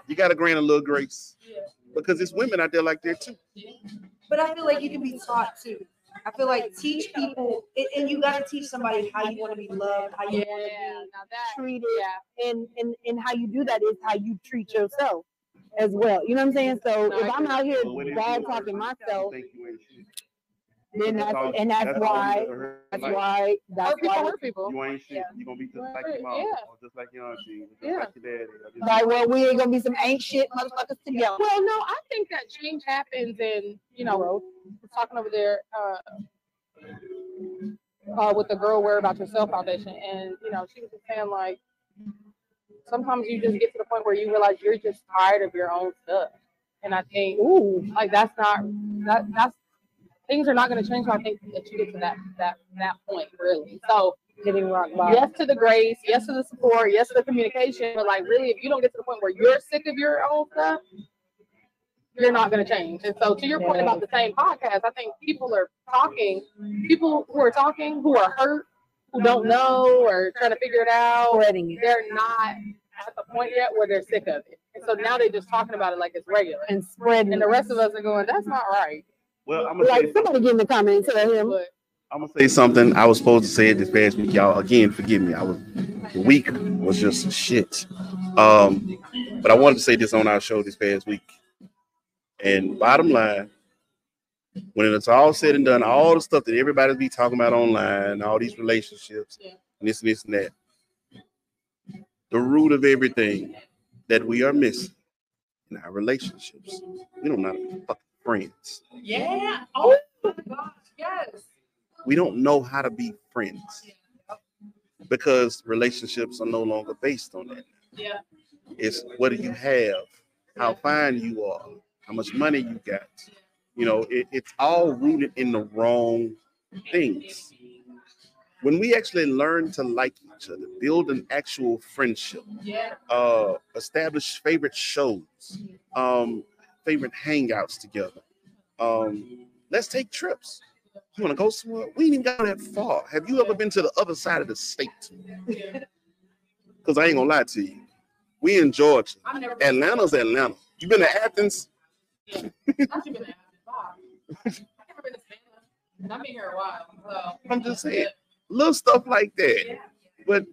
you gotta grant a little grace. Because there's women out there like that too. But I feel like you can be taught too. I feel like teach people, and, and you gotta teach somebody how you want to be loved, how you Yeah, want to be treated Yeah. and, and and how you do that is how you treat yourself as well. You know what I'm saying? So if I'm out here But when bad talking myself, think you ain't shit. then that's all- and that's all why you ever heard. that's Like, why that's Hurt people why hurt people. You ain't shit. You gonna be just like your mom, Yeah. or just like your auntie, or just Yeah. like your daddy. or just like well we ain't gonna be some ain't shit motherfuckers together. Well, no, I think that change happens in, you know, we're talking over there uh, uh, with the girl Worry About Yourself Foundation. And, you know, she was just saying, like, sometimes you just get to the point where you realize you're just tired of your own stuff. And I think, Ooh, like, that's not, that that's, things are not going to change. I think that you get to that, that, that point, really. So, hitting rock bottom. yes to the grace, yes to the support, yes to the communication, but like really, if you don't get to the point where you're sick of your own stuff, you're not going to change. And so, to your point about the same podcast, I think people are talking, people who are talking who are hurt, who don't mm-hmm. know or trying to figure it out, they're not at the point yet where they're sick of it. And so now they're just talking about it like it's regular. and spreading And the rest of us are going, that's not right. Well, I'm gonna Like say, somebody get in the comments and tell him But I'm gonna say something. I was supposed to say it this past week, y'all. Again, forgive me. I was the week was just shit. Um, but I wanted to say this on our show this past week. And bottom line, when it's all said and done, all the stuff that everybody be talking about online, all these relationships, Yeah. and this and this and that. The root of everything that we are missing in our relationships, we don't know how to be fucking friends. Yeah. Oh my gosh. Yes. We don't know how to be friends because relationships are no longer based on that. Yeah. It's what do you have, how fine you are, how much money you got. You know, it, it's all rooted in the wrong things. When we actually learn to like each other, build an actual friendship, Yeah. uh, establish favorite shows, um, favorite hangouts together. Um, let's take trips. You want to go somewhere? We ain't even got that far. Have you ever been to the other side of the state? (laughs) Because I ain't gonna lie to you, we in Georgia. Atlanta's Atlanta. You been to Athens? Not you been to Athens. Wow. I've never been to Savannah. I've been here a while. So. I'm just saying, little stuff like that. But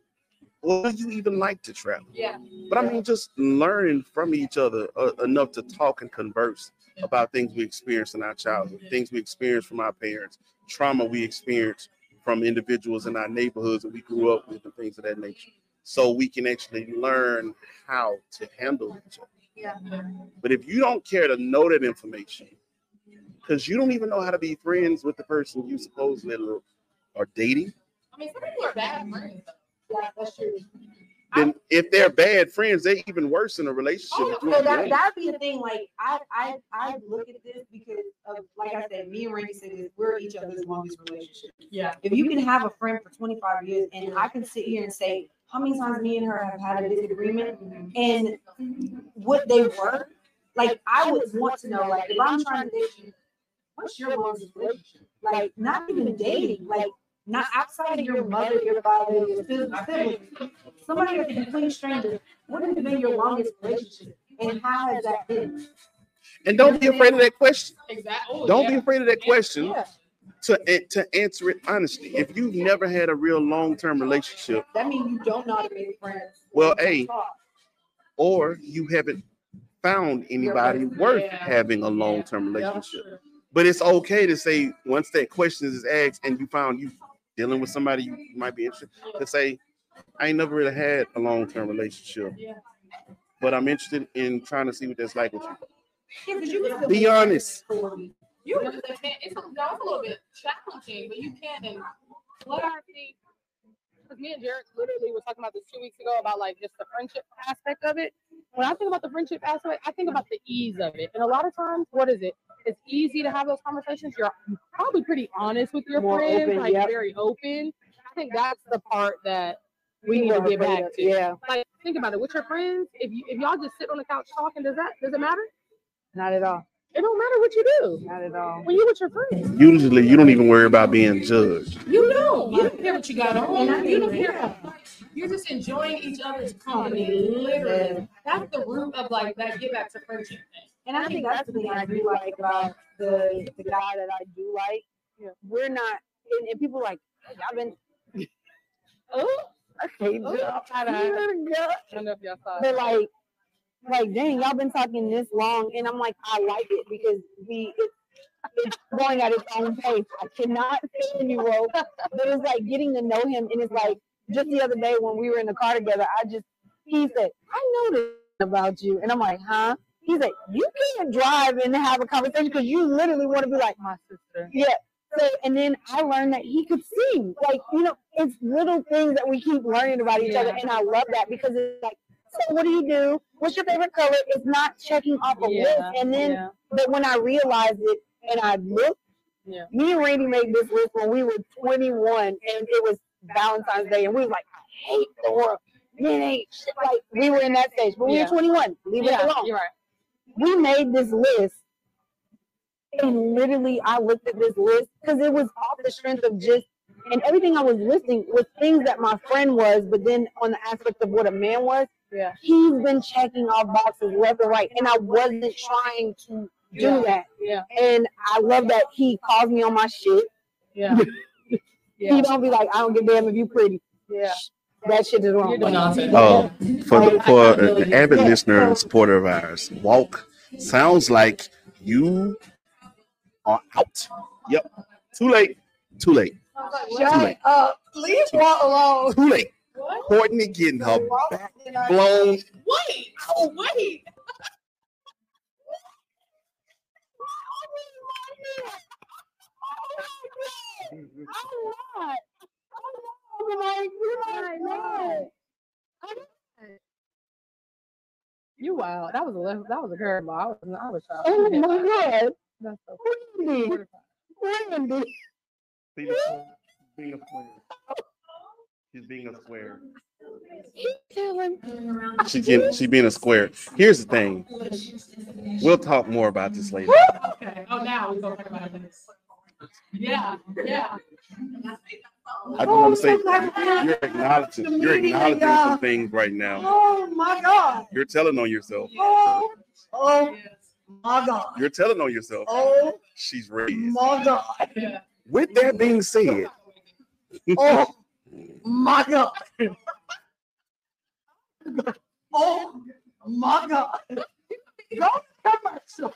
what do you even like to travel? Yeah. But I mean, just learning from each other uh, enough to talk and converse about things we experienced in our childhood, things we experienced from our parents, trauma we experienced from individuals in our neighborhoods that we grew up with, and things of that nature. So we can actually learn how to handle each other. Yeah. But if you don't care to know that information, because you don't even know how to be friends with the person you supposedly are dating, I mean, some people are bad friends. Though. Yeah, that's true. then if they're bad friends, they're even worse in a relationship. Oh, if So that, that'd be the thing. Like I I I look at this because of like I said, me and Randy said this, we're each other's longest relationship. Yeah. If you can have a friend for 25 years and I can sit here and say how many times me and her have had a disagreement and what they were, like I would want to know, like if I'm trying to date you, what's your longest relationship? Like not even dating, like not outside of your mother, your father, your siblings, somebody that's a complete stranger. What has been your longest relationship? And how has that been? And don't be afraid of that question. Exactly. Oh, don't be afraid of that question Yeah. to eh, to answer it honestly. If you've never had a real long term relationship, That means you don't know how to make friends. Well, You don't hey, talk. or you haven't found anybody worth Yeah. having a long term Yeah. relationship, but it's okay to say once that question is asked and you found you dealing with somebody you might be interested to say, I ain't never really had a long term relationship, but I'm interested in trying to see what that's like with you. Be honest. You. It's a, a little bit challenging, but you can. And what I think, because me and Jared literally were talking about this two weeks ago about like just the friendship aspect of it. When I think about the friendship aspect, I think about the ease of it. And a lot of times, what is it? It's easy to have those conversations. You're probably pretty honest with your More friends, open, like yep. very open. I think that's the part that we need to are get back to. Yeah, Like, think about it with your friends. If you if y'all just sit on the couch talking, does that does it matter? not at all. It don't matter what you do Not at all. when you with your friends. Usually, you don't even worry about being judged. You don't. You don't care what you got on. You don't care. How much you're just enjoying each other's company. Literally, that's the root of like that get back to friendship thing. And I think that's the thing I do like about the the guy that I do like. We're not, and, and people like, y'all been. oh, okay, Oh, Jill, hold on. yeah. I don't know if y'all. But like, like, dang, y'all been talking this long, and I'm like, I like it because we it's, it's going at its own pace. I cannot stand you, Ro. But it's like getting to know him, and it's like just the other day when we were in the car together, I just he said, I know this about you, and I'm like, huh? He's like, you can't drive and have a conversation because you literally want to be like, My sister. yeah. So, and then I learned that he could sing. Like, you know, it's little things that we keep learning about each other. And I love that because it's like, so what do you do? What's your favorite color? It's not checking off a list. And then, yeah. but when I realized it and I looked, Yeah. me and Randy made this list when we were 21 and it was Valentine's Day. And we were like, I hate the world. Men ain't. Like, we were in that stage, but we Yeah. were 21. Leave yeah, it alone You're right. We made this list and literally I looked at this list because it was off the strength of just and everything I was listing was things that my friend was, but then on the aspect of what a man was, Yeah. he's been checking off boxes left and right. And I wasn't trying to do Yeah. that. Yeah. And I love that he calls me on my shit. Yeah. (laughs) He don't be like, I don't give a damn if you pretty. Yeah. That shit is wrong. You're. Oh, for the, for an avid listener and supporter of ours, walk sounds like you are out. Yep. Too late. Too late. Too Shut late. up. Leave one alone. Too late. Courtney getting her back blown. Wait, oh, wait. (laughs) Oh, You wild. That was a left- that was a curveball. I was I was shocked. Oh my God. That's so Wendy. Wendy. See the- being a square. She's being a square. She getting she being a square. Here's the thing. We'll talk more about this later. (laughs) Okay, oh, now we go talk about this. Yeah, yeah. I just want to say oh, you're acknowledging you're acknowledging some things right now. Oh my God. You're telling on yourself. Oh, oh my God. You're telling on yourself. Oh She's raised. my God. With that being said, Oh my God. Oh my God. Go commercial.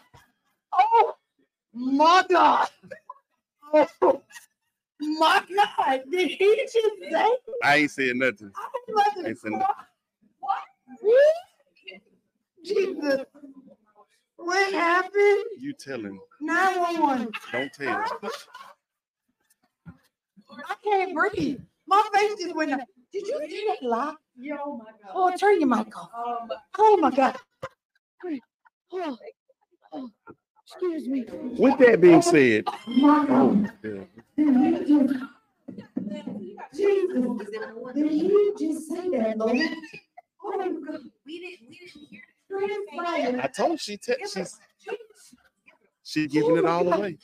Oh my God. Oh my God. Did he just say? I ain't saying nothing. I I wasn't ain't saying What? Jesus. What happened? You telling. 911. Don't tell. I can't breathe. My face just went up. Did you see that lie? Yeah, oh my God. Oh, turn your mic off. Oh my oh God. Oh, oh, excuse me. With that being said, Jesus. Did you just say that, Lord? Oh my God. We didn't, we didn't hear Transpire. I told you she te- she's she giving it all away.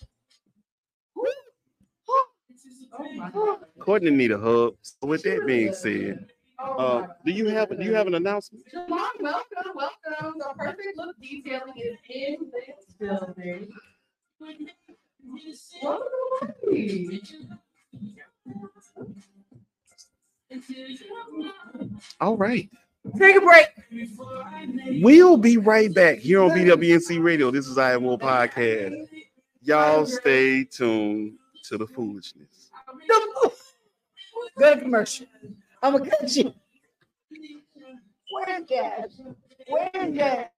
Courtney need a hug. So with that being said, uh, do you have do you have an announcement? Welcome, welcome. The perfect look detailing is in this building. All right. Take a break. We'll be right back here on BWNC Radio. This is I Am Woe Podcast. Y'all stay tuned to the foolishness. Go to commercial. I'm gonna cut you. Where's that? Where's that?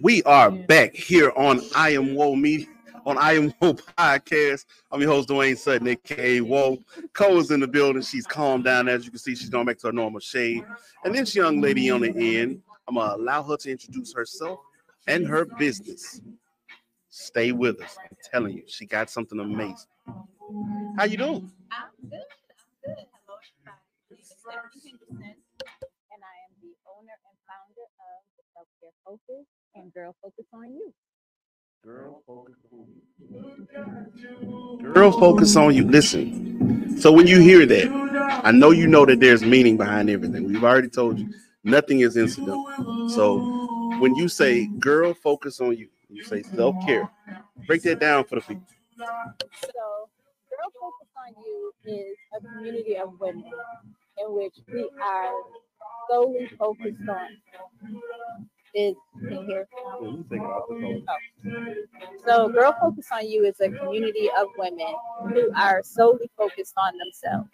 We are back here on I Am Woe Media, on I Am Woe Podcast. I'm your host, Dwayne Sutton, aka Woe. Ko's in the building. She's calmed down. As you can see, she's going back to her normal shade. And this young lady on the end, I'm gonna allow her to introduce herself and her business. Stay with us. I'm telling you, she got something amazing. How you doing? I'm good, I'm good. Hello, everybody. This is Stephanie Henderson. and I am the owner and founder of Self Care Focus and Girl Focus on You. Girl, focus on you. Girl, focus on you. Listen. So when you hear that, I know you know that there's meaning behind everything. We've already told you nothing is incidental. So when you say girl, focus on you, you say self care. Break that down for the people. So, Girl Focus on You is a community of women in which we are solely focused on. Is can you hear? Oh. So, Girl Focus on You is a community of women who are solely focused on themselves.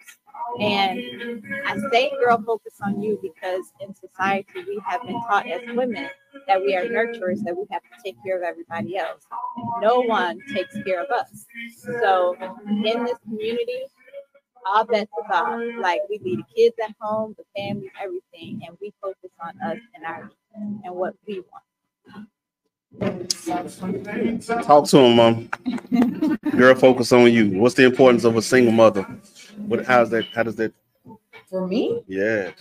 And I say Girl Focus on You because in society we have been taught as women that we are nurturers, that we have to take care of everybody else. No one takes care of us. So, in this community, all that's about like we leave the kids at home, the family, everything, and we focus on us and our and what we want. Talk to him, mom. Girl, focus on you. What's the importance of a single mother What? How's that? How does that? For me, Yeah.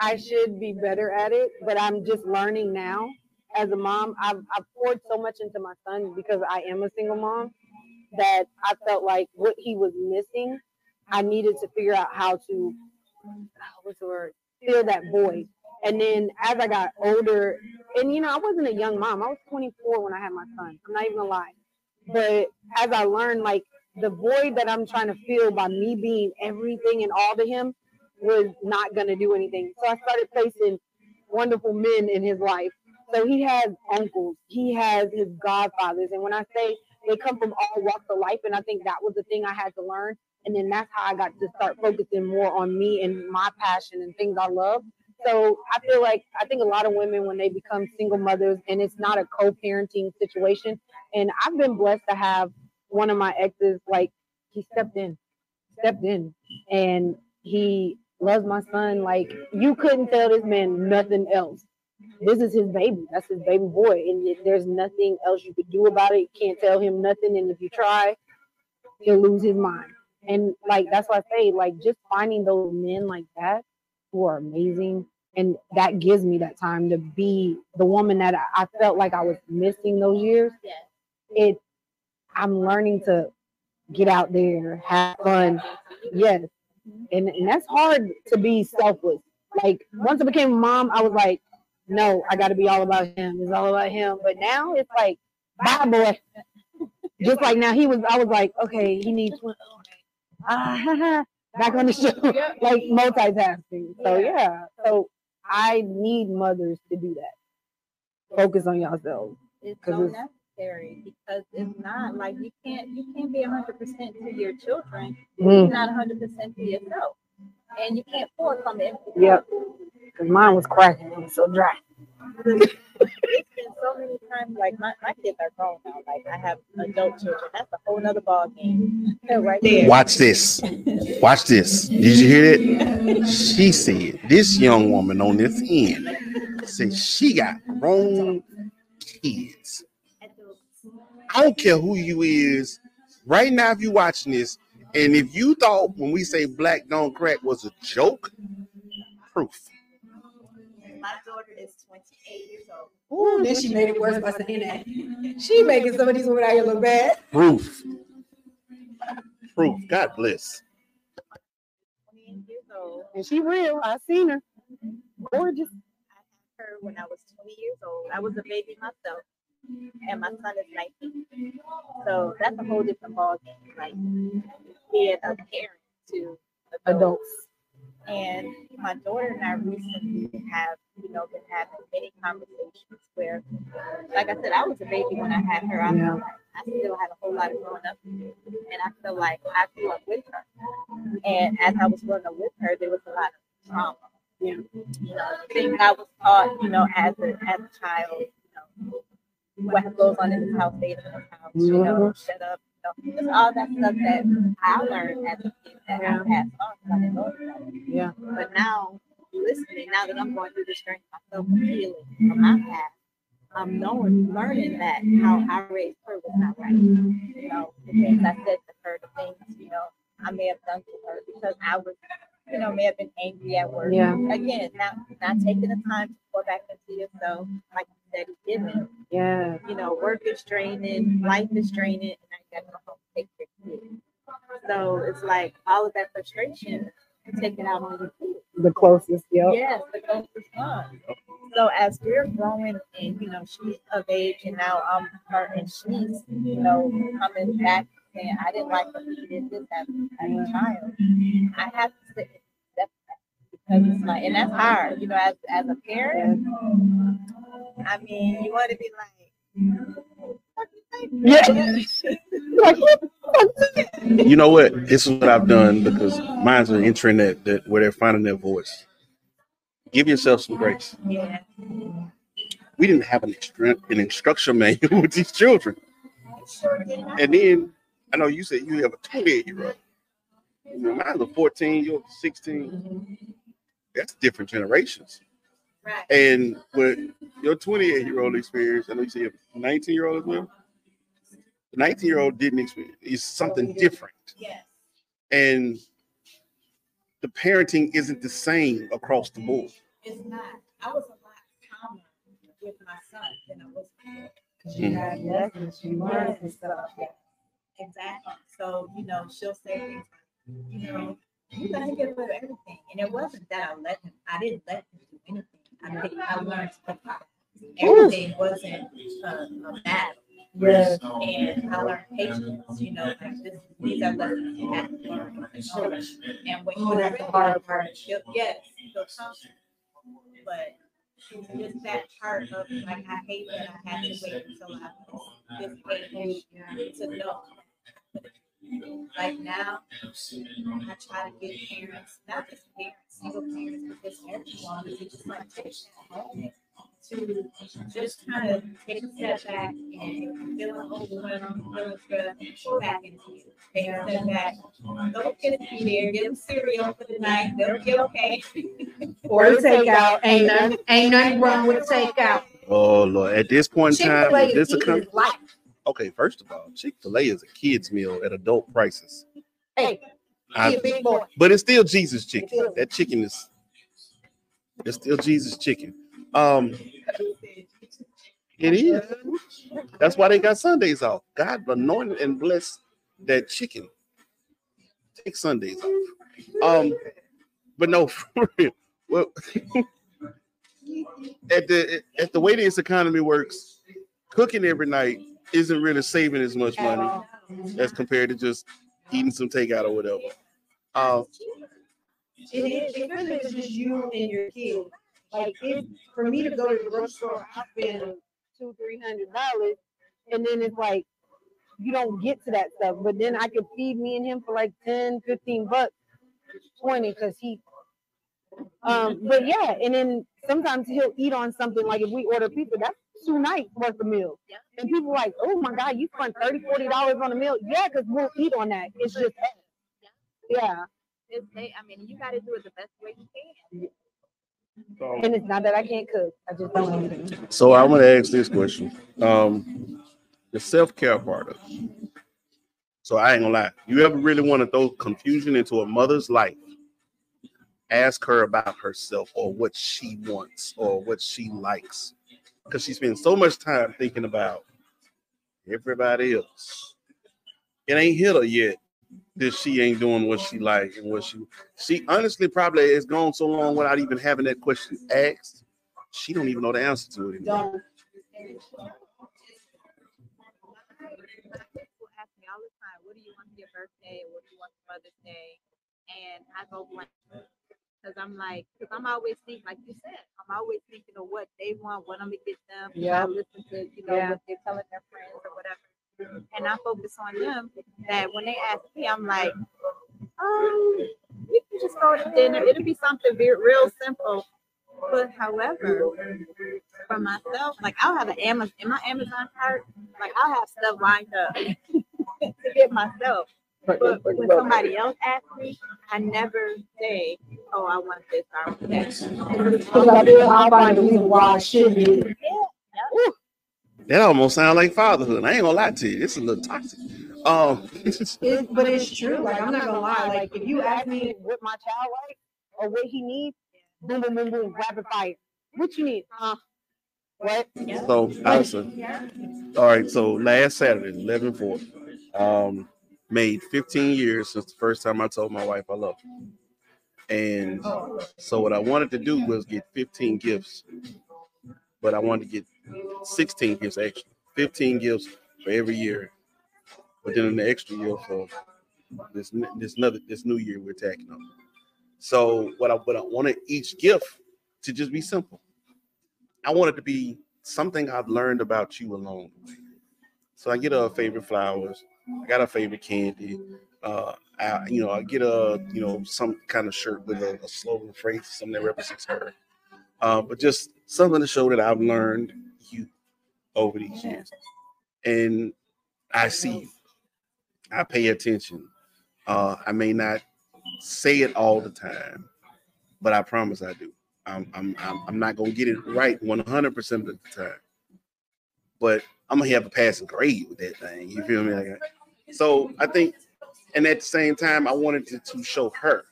I should be better at it, but I'm just learning now. As a mom, I've, I've poured so much into my son because I am a single mom that I felt like what he was missing, I needed to figure out how to, what's the word, fill that void. And then as I got older, and you know, I wasn't a young mom. I was 24 when I had my son. I'm not even gonna lie. But as I learned, like the void that I'm trying to fill by me being everything and all to him was not gonna do anything. So I started placing wonderful men in his life. So he has uncles, he has his godfathers, and when I say they come from all walks of life, and I think that was the thing I had to learn. And then that's how I got to start focusing more on me and my passion and things I love. So I feel like I think a lot of women when they become single mothers and it's not a co-parenting situation. And I've been blessed to have one of my exes like he stepped in, stepped in, and he loves my son like you couldn't tell this man nothing else. This is his baby. That's his baby boy, and there's nothing else you could do about it. You can't tell him nothing, and if you try, he'll lose his mind. And like that's why I say, like just finding those men like that who are amazing, and that gives me that time to be the woman that I, I felt like I was missing those years. It, I'm learning to get out there, have fun. Yes, mm-hmm. and and that's hard to be selfless. Like once I became a mom, I was like, no, I got to be all about him. It's all about him. But now it's like, bye, boy. (laughs) Just like now, he was. I was like, okay, he needs. Ah, (laughs) back on the show, (laughs) like multitasking. So yeah, so I need mothers to do that. Focus on yourselves. It's so it's- necessary because it's not like you can't you can't be hundred percent to your children. if Mm. You're not hundred percent to yourself, and you can't pour from it. Yep. Cause mine was cracking. It was so dry. It's (laughs) been so many times. Like my, my kids are grown now. Like I have adult children. That's a whole nother ball game. right there. Watch this. Watch this. Did you hear it? She said this young woman on this end said she got grown kids. I don't care who you is. Right now, if you watching this, and if you thought when we say black don't crack was a joke, proof. My daughter is 28 years old. Ooh, then she made it worse by saying that. She making some of these women out here look bad. Proof. Proof. God bless. 28 years old. And she real. I seen her. Gorgeous. I had her when I was 20 years old. I was a baby myself, and my son is 19. So that's a whole different ballgame. Like being a parent to adults. Adults. And my daughter and I recently have, you know, been having many conversations where, like I said, I was a baby when I had her. I, Yeah. I still had a whole lot of growing up. And I feel like I grew up with her. And as I was growing up with her, there was a lot of trauma. Yeah. You know, things I was taught, you know, as a as a child, you know, what goes on in this house, stays in this house, you know, shut up, know, just all that stuff that I learned as a kid that I passed on because I didn't know about. Yeah. But now, listening, now that I'm going through this journey myself, and healing from my past, I'm knowing, learning that how I raised her was not right. You know, things I said to her, the things, you know, I may have done to her because I was, you know, may have been angry at work. Yeah. Again, not not taking the time to pour back into yourself, like said, giving. Yeah. You know, work is draining, life is draining, and I got to go home take care of kids. So it's like all of that frustration, take it out on your kids. The closest. yeah. Yes, the closest one. So as we're growing and you know she's of age and now I'm her and she's you know coming back saying I didn't like what he did this as, as a child. I have to sit that because it's like and that's hard, you know, as as a parent. I mean, you want to be like, you? Yeah. (laughs) You know what? This is what I've done because mine's an entering that, where they're finding their voice. Give yourself some grace. Yeah. We didn't have an, instru- an instruction manual (laughs) with these children. And then I know you said you have a 28 year old. You know, mine's a 14, you're 16. That's different generations. Right. And with your 28 year old experience, I know you say a 19 year old as well. The 19 year old didn't experience is something different. Yes. And the parenting isn't the same across the board. It's not. I was a lot calmer with my son than I was before. Cause you had mm-hmm. lessons, you learned and stuff. Exactly. So, you know, she'll say things like, you know, you gotta get rid of everything. And it wasn't that I let him, I didn't let him do anything. I think I learned to everything wasn't a, a battle. Yes. And I learned patience, you know, like this, these are lessons you have to learn from the children. And when Oh, you're that's the ready, hard part. you'll- yes, you'll come. But just that part of like, I hate that I had to wait until I was this age to know. Like now, I try to get parents, not just parents, single parents, but just everyone, to just like take that moment to just kind of take a step back and feeling overwhelmed, feeling stressed, go back into it. Take a step back, don't get it be there, get them cereal for the night, they'll be okay. (laughs) Or takeout, ain't nothing, ain't nothing wrong with takeout. Oh Lord, at this point in time, this is a life. Okay, first of all, Chick-fil-A is a kid's meal at adult prices. Hey, I- he a big boy. but it's still Jesus chicken. That chicken is it's still Jesus chicken. Um it is. That's why they got Sundays off. God anointed and blessed that chicken. Take Sundays off. Um, but no, (laughs) for real. Well, (laughs) at the at the way this economy works, cooking every night isn't really saving as much money as compared to just eating some takeout or whatever. Uh, It is, it really is just you and your kid. Like, it, for me to go to the grocery store, I spend two, three hundred dollars, and then it's like you don't get to that stuff. But then I could feed me and him for like 10, 15 bucks, twenty, because he. Um, but yeah, and then sometimes he'll eat on something like if we order pizza, that's two nights worth of meal. And people like, oh my god, you spent 30 40 dollars on a meal. Yeah, because we'll eat on that. It's just yeah, It's, they, I mean, you gotta do it the best way you can. So and it's not that I can't cook. I just don't. so I'm gonna ask this question. Um, the self-care part of it. So I ain't gonna lie. You ever really want to throw confusion into a mother's life? Ask her about herself or what she wants or what she likes. Because she spends so much time thinking about everybody else. It ain't hit her yet that she ain't doing what she like and what she she honestly probably has gone so long without even having that question asked. She don't even know the answer to it anymore. don't. People ask me all the time, what do you want for your birthday? What do you want for Mother's Day? And I go blank. Cause I'm like, cause I'm always thinking, like you said, I'm always thinking of what they want, what I'm gonna get them. Yeah. I listen to, you know, Yeah. what they're telling their friends or whatever. And I focus on them that when they ask me, I'm like, um, we can just go to dinner. It'll be something very real simple. But however, for myself, like I'll have an Amazon in my Amazon cart, like I'll have stuff lined up (laughs) to get myself. But when somebody else asks me, I never say, "Oh, I want this." I want that. Because I feel I'll find a reason why I should get it. That almost sounds like fatherhood. I ain't gonna lie to you. It's a little toxic. Um, It, but it's true. Like I'm not gonna lie. Like if you ask me, what my child likes or what he needs, boom, boom, boom, boom, rapid fire. What you need? Uh, what? so Allison, Yeah. all right. So last Saturday, 11 4, um, made 15 years since the first time I told my wife I love her. And so what I wanted to do was get 15 gifts, but I wanted to get 16 gifts actually, 15 gifts for every year. But then an extra year for this this another this new year we're tacking on. So what I what I wanted each gift to just be simple. I want it to be something I've learned about you the way. So I get her favorite flowers. I got a favorite candy. Uh, I, you know, I get a, you know, some kind of shirt with a, a slogan phrase, something that represents her. Uh, but just something to show that I've learned you over these years. And I see you. I pay attention. Uh, I may not say it all the time, but I promise I do. I'm I'm I'm, I'm not gonna get it right 100 percent of the time, but I'm gonna have a passing grade with that thing. You feel me? Like, so I think, and at the same time, I wanted to, to show her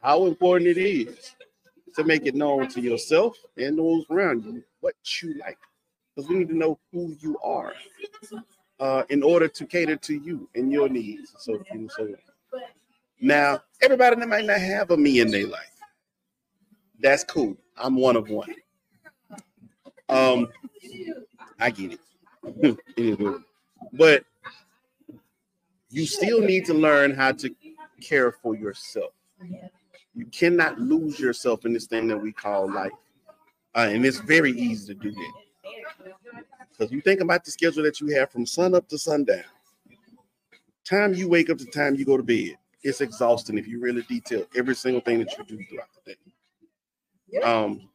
how important it is to make it known to yourself and those around you what you like, because we need to know who you are uh, in order to cater to you and your needs. So, so now everybody that might not have a me in their life. That's cool. I'm one of one. Um, I get it. (laughs) Anyway, but you still need to learn how to care for yourself. You cannot lose yourself in this thing that we call life. Uh, and it's very easy to do that. Because you think about the schedule that you have from sun up to sundown. Time you wake up to time you go to bed. It's exhausting if you really detail every single thing that you do throughout the day. Um,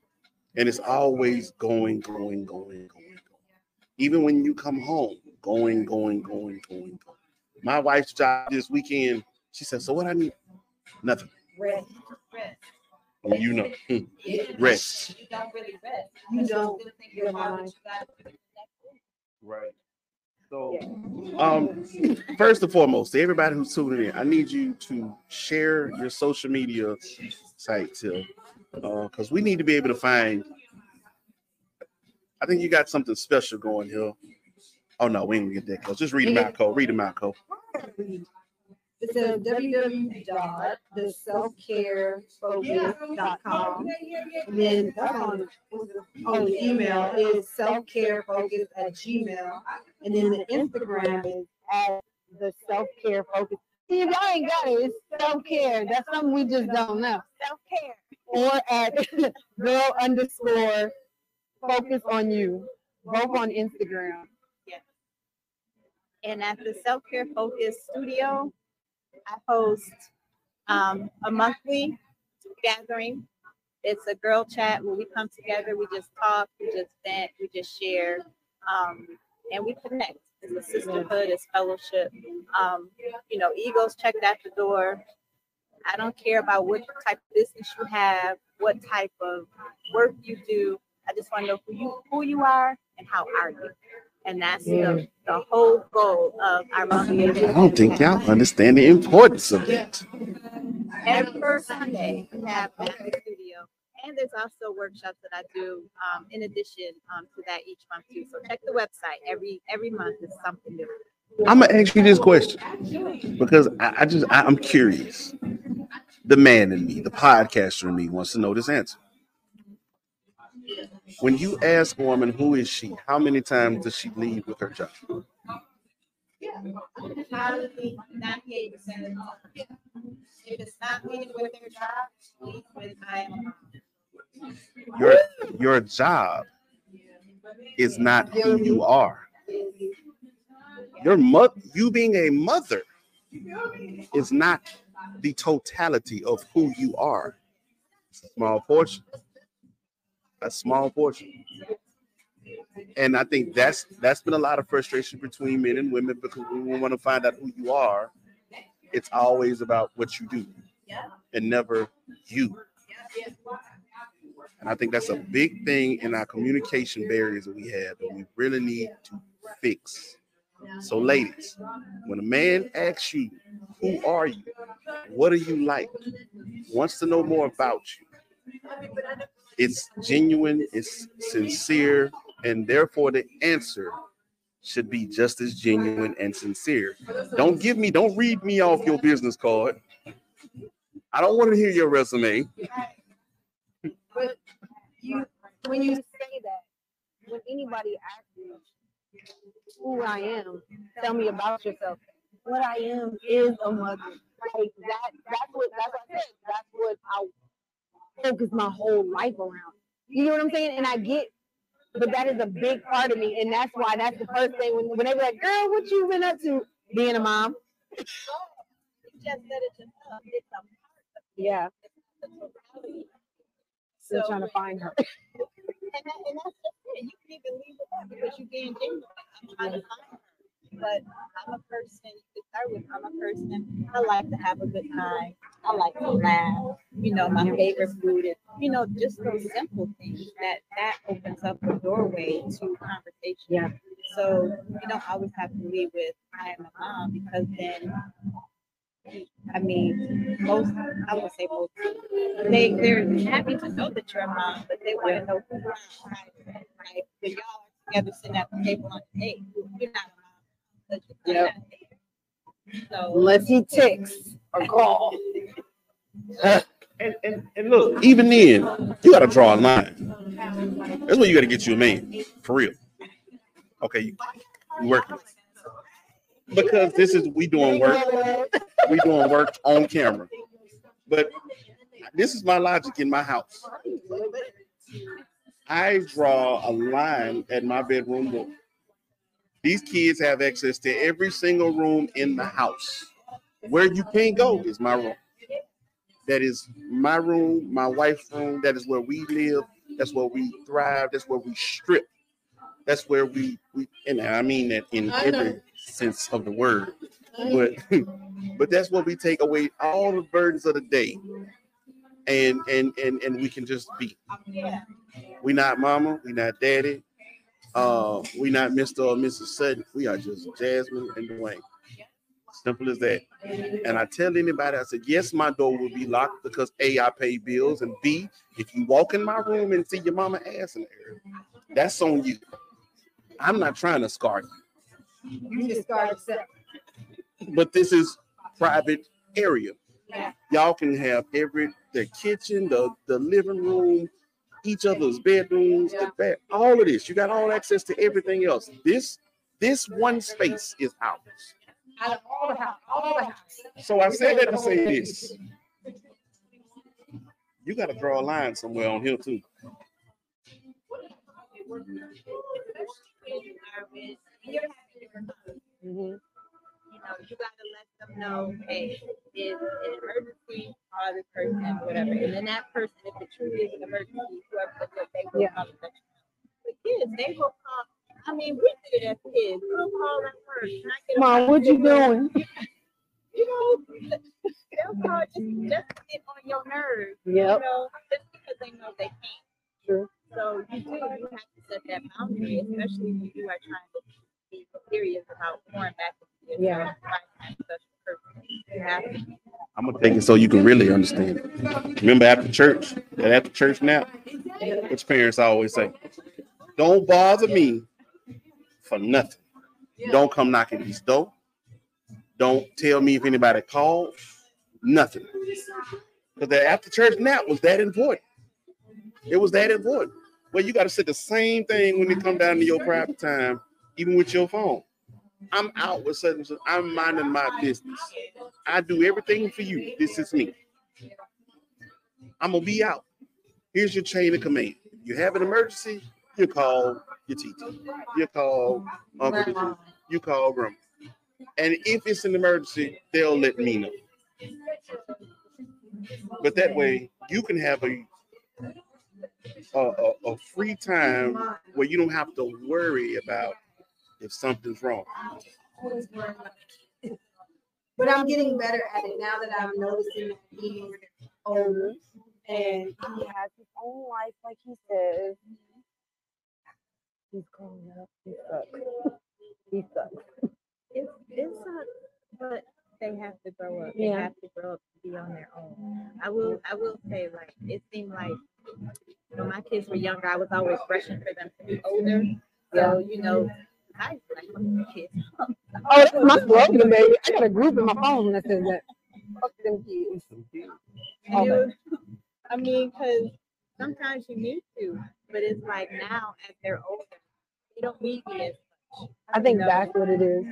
and it's always going, going, going, going, going. Even when you come home, going, going, going, going, going. My wife's job this weekend, she said, So what I need? Nothing. Rest. And you know, (laughs) (laughs) rest. You don't really rest. You don't. Still think Your about what mind. you do the. Right. So Um, first and foremost, to everybody who's tuning in, I need you to share your social media sites here, because we need to be able to find. I think you got something special going here. Oh no, we ain't gonna get that close. Just read them out, Ko. Read them out, Ko. It says www.theselfcarefocus.com. And then that's on, on the email is selfcarefocus at gmail. And then the Instagram is At the self-care focus. See, if y'all ain't got it, it's self-care. That's something we just don't know. Self-care. Or at (laughs) girl underscore focus on you, both on Instagram. And at the Self Care Focus Studio, I host um, a monthly gathering. It's a girl chat where we come together, we just talk, we just vent, we just share, um, and we connect. It's a sisterhood, it's fellowship. Um, you know, egos checked at the door. I don't care about what type of business you have, what type of work you do. I just want to know who you who you are and how are you. And that's the, the whole goal of our monthly I don't think y'all understand the importance of that. Every first Sunday, we have at the studio. And there's also workshops that I do um, in addition um, to that each month too. So check the website. Every every month is something new. I'm gonna ask you this question because I, I just I, I'm curious. The man in me, the podcaster in me, wants to know this answer. When you ask a woman who is she, how many times does she leave with her. If it's not with their job. Your your job is not who you are. Your mother, you being a mother, is not the totality of who you are. Small portion. A small portion. And I think that's that's been a lot of frustration between men and women because when we want to find out who you are, it's always about what you do and never you. And I think that's a big thing in our communication barriers that we have that we really need to fix. So, ladies, when a man asks you, Who are you? What are you like? wants to know more about you, it's genuine, it's sincere, and therefore the answer should be just as genuine and sincere. Don't give me, don't read me off your business card. I don't want to hear your resume. But you, when you say that, when anybody asks you who I am, tell me about yourself. What I am is a mother. Like that, that's what that's what I said. That's what I focus my whole life around. You know what I'm saying? And I get, but that is a big part of me, and that's why that's the first thing when, when they be like, "Girl, what you been up to?" Being a mom. You just said it yourself. It's a Yeah, it's a totality. still So trying to find her. (laughs) And, that, and that's just it. You can even leave with that because you're being genuine. I'm trying to find her. But I'm a person, you start with I'm a person. I like to have a good time. I like to laugh. You know, my favorite food is, you know, just those simple things that that opens up a doorway to conversation. Yeah. So you don't always have to lead with I am a mom because then I mean most I would say most they they're happy to know that you're a mom, but they want to know who you are. Right? Right? When y'all are together sitting at the table on the date, you're not a mom. but you're Yep. So Unless he texts or call. (laughs) And, and, and look, Even then, you gotta draw a line. That's where you gotta get you a man. For real. Okay, you, you working. Because this is we doing work. We doing work on camera. But this is my logic in my house. I draw a line at my bedroom door. These kids have access to every single room in the house. Where you can't go is my room. That is my room, my wife's room. That is where we live. That's where we thrive. That's where we strip. That's where we, we and I mean that in every sense of the word. But (laughs) but that's where we take away all the burdens of the day. And and and and we can just be. We not mama, we not daddy. Uh, we not Mr. or Mrs. Sutton. We are just Jasmine and Dwayne. Simple as that. And I tell anybody, I said, yes, my door will be locked because A, I pay bills, and B, if you walk in my room and see your mama ass in there, that's on you. I'm not trying to scar you, You just start yourself. but this is private area. Yeah. Y'all can have every the kitchen, the the living room, each other's bedrooms, the bed, all of this. You got all access to everything else. This this one space is ours. Out of all the house, all the house. So I said that to say this. You got to draw a line somewhere on here too. You know, you gotta let them know, hey, it's an emergency, call this person, whatever. And then that person, if it truly is an emergency, whoever they will Yeah. call the kids, they will call. I mean, we did it as kids. We'll call them first. Can I get Mom, what you doing? You know, they'll call just, just to get on your nerves. You know, just because they know they can't. True. So you do, you have to set that boundary, especially when you are trying to be serious about pouring back into your Yeah. child, finding that special person. You have to. I'm gonna take it so you can really understand. it. Remember after church, that after church nap, which parents always say, "Don't bother me for nothing. Don't come knocking this door. Don't tell me if anybody called. Nothing." Because that after church nap was that important. It was that important. Well, you got to say the same thing when you come down to your private time, even with your phone. I'm out with such. I'm minding my business. I do everything for you. This is me. I'm gonna be out. Here's your chain of command. If you have an emergency, you call your TT. You call Uncle DG. You call Grandma. And if it's an emergency, they'll let me know. But that way, you can have a a, a, a free time where you don't have to worry about if something's wrong. But I'm getting better at it now that I'm noticing that he's older and He has his own life, like he says. He's growing up. He sucks. He sucks. It's it's a, but they have to grow up. They Yeah. have to grow up to be on their own. I will I will say like it seemed like when my kids were younger, I was always rushing for them to be older. So you know, I like kids. Oh, that's my slogan, baby. I got a group in my phone that says that. Fuck them kids. And you- I mean, because sometimes you need to, but it's like now as they're older, they don't need me as much. I think No. that's what it is.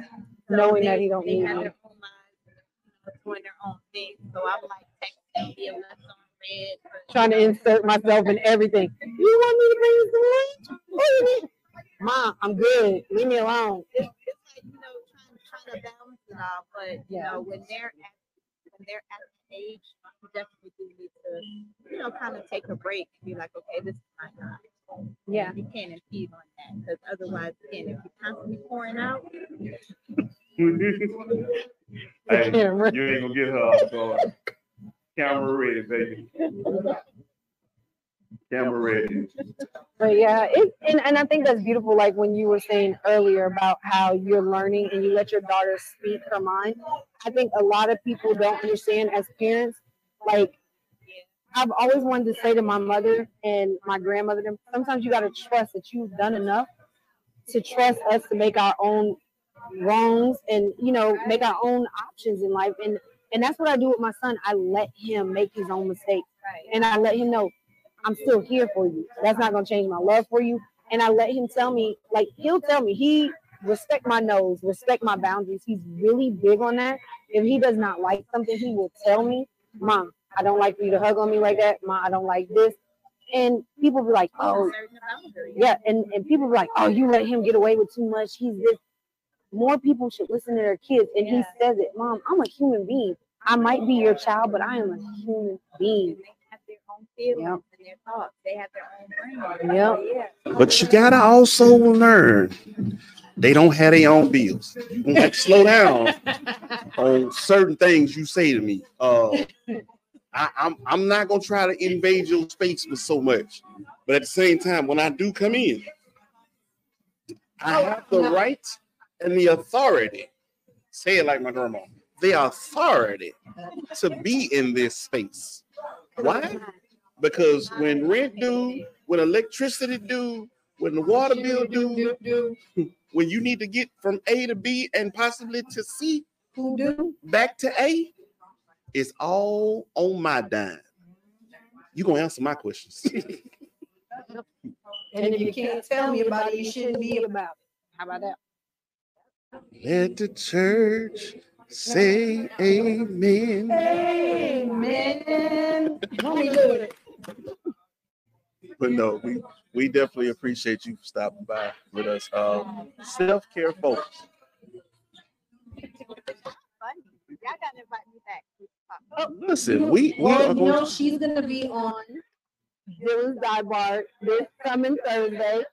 So Knowing they- that he don't they need have me. their own lives, doing their own thing. So I'm like texting me a mess on red. Trying to insert myself in everything. You want me to bring you some lunch? What do you need? Mom, I'm good. Leave me alone. It's, it's like you know trying, trying to balance it all, but you Yeah. know when they're at when they're at the age, you definitely do need to you know kind of take a break and be like, okay, this is my time. Yeah. You can't impede on that because otherwise, again, if you're constantly pouring out, (laughs) hey, Camera. you ain't gonna get her off guard. Camera ready, baby. (laughs) Camera ready. (laughs) But yeah, it and, and I think that's beautiful. Like when you were saying earlier about how you're learning and you let your daughter speak her mind. I think a lot of people don't understand as parents. Like I've always wanted to say to my mother and my grandmother, sometimes you gotta trust that you've done enough to trust us to make our own wrongs and you know make our own options in life. And and that's what I do with my son. I let him make his own mistakes, and I let him know I'm still here for you. That's not gonna change my love for you. And I let him tell me, like he'll tell me, he respect my nose, respect my boundaries. He's really big on that. If he does not like something, he will tell me, Mom, I don't like for you to hug on me like that. Mom, I don't like this. And people be like, Oh, yeah, and, and people be like, Oh, you let him get away with too much. He's this. More people should listen to their kids. And he says it, Mom, I'm a human being. I might be your child, but I am a human being. have their own feelings and their thoughts. They have their own brain. Yep. Yeah. But you gotta also learn they don't have their own bills. You gonna have to slow down (laughs) on certain things you say to me. Uh, I, I'm I'm not gonna try to invade your space with so much, but at the same time, when I do come in, I have the right and the authority. Say it like my grandma. The authority to be in this space. Why? Because when rent due, when electricity due, when the water bill due, when you need to get from A to B and possibly to C, back to A, it's all on my dime. You gonna answer my questions? (laughs) And if you can't tell me about it, you shouldn't be about it. How about that? Let the church say amen. Amen. Won't we do it? But no, we we definitely appreciate you stopping by with us. Um, Self care focus. Funny. Y'all gotta invite me back. Listen, we we Well, are you going know, she's gonna be on Dilyn's Dive this coming Thursday.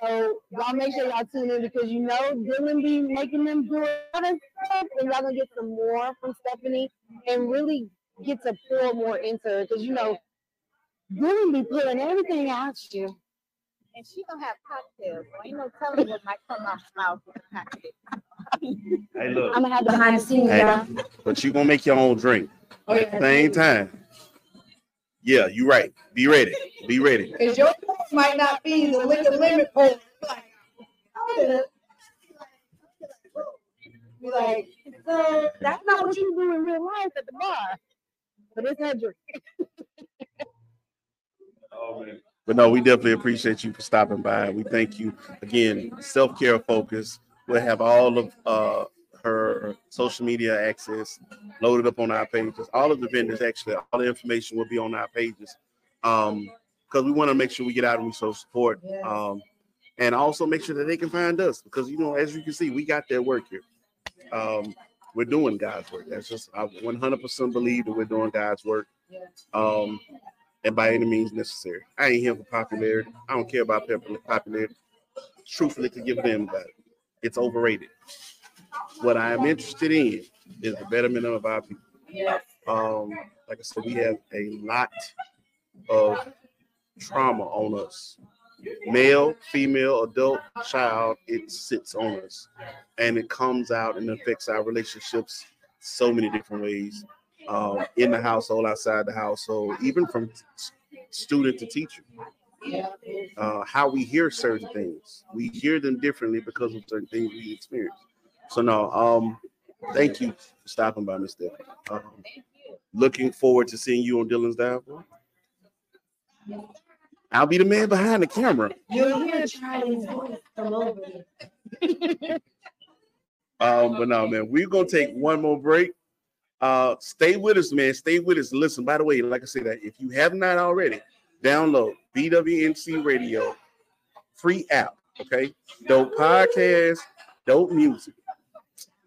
So y'all make sure y'all tune in because you know Dylan be making them do a lot of stuff and y'all gonna get some more from Stephanie and really get to pour more into her because you know Dilyn be pulling everything out you. And she gonna have cocktails. So ain't no telling what might come out her mouth with a cocktail. Hey, look. I'm gonna have behind the scenes, Hey, y'all. but you gonna make your own drink Oh, at the same time. Yeah, you're right. Be ready. Be ready. Cause your pour might not be the liquor limit pour. Like, Be like, so that's not what you do in real life at the bar. But it's her drink. (laughs) Oh, man. But no, we definitely appreciate you for stopping by. We thank you again. Self care focus. We'll have all of uh, her social media access loaded up on our pages. All of the vendors, actually, all the information will be on our pages. Um, because we want to make sure we get out and we show support. Um, and also make sure that they can find us because you know, as you can see, we got their work here. Um, we're doing God's work. That's just I 100% believe that we're doing God's work. Um, and by any means necessary. I ain't here for popularity. I don't care about pop- popularity. Truthfully, to give a damn about it. It's overrated. What I am interested in is the betterment of our people. Um, like I said, we have a lot of trauma on us. Male, female, adult, child, it sits on us. And it comes out and affects our relationships so many different ways. Um, in the household, outside the household, even from s- student to teacher. Uh, how we hear certain things. We hear them differently because of certain things we experience. So no, um, thank you for stopping by, Miss Stephanie. Um, looking forward to seeing you on Dilyn's Dive. I'll be the man behind the camera. You'll hear Charlie's voice come over. Um, but no, man, we're gonna take one more break. Uh, stay with us, man. Stay with us. Listen, by the way, like I said, that if you have not already, download BWNC Radio free app. Okay, dope podcast, dope music.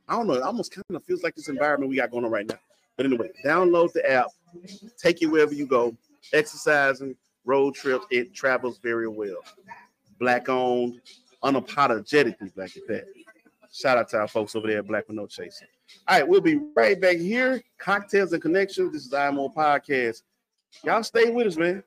I don't know. It almost kind of feels like this environment we got going on right now. But anyway, download the app, take it wherever you go. Exercising, road trips, it travels very well. Black owned, unapologetically black at that. Shout out to our folks over there at Black with No Chaser. All right, we'll be right back here. Cocktails and connections. This is I Am Woe Podcast. Y'all stay with us, man.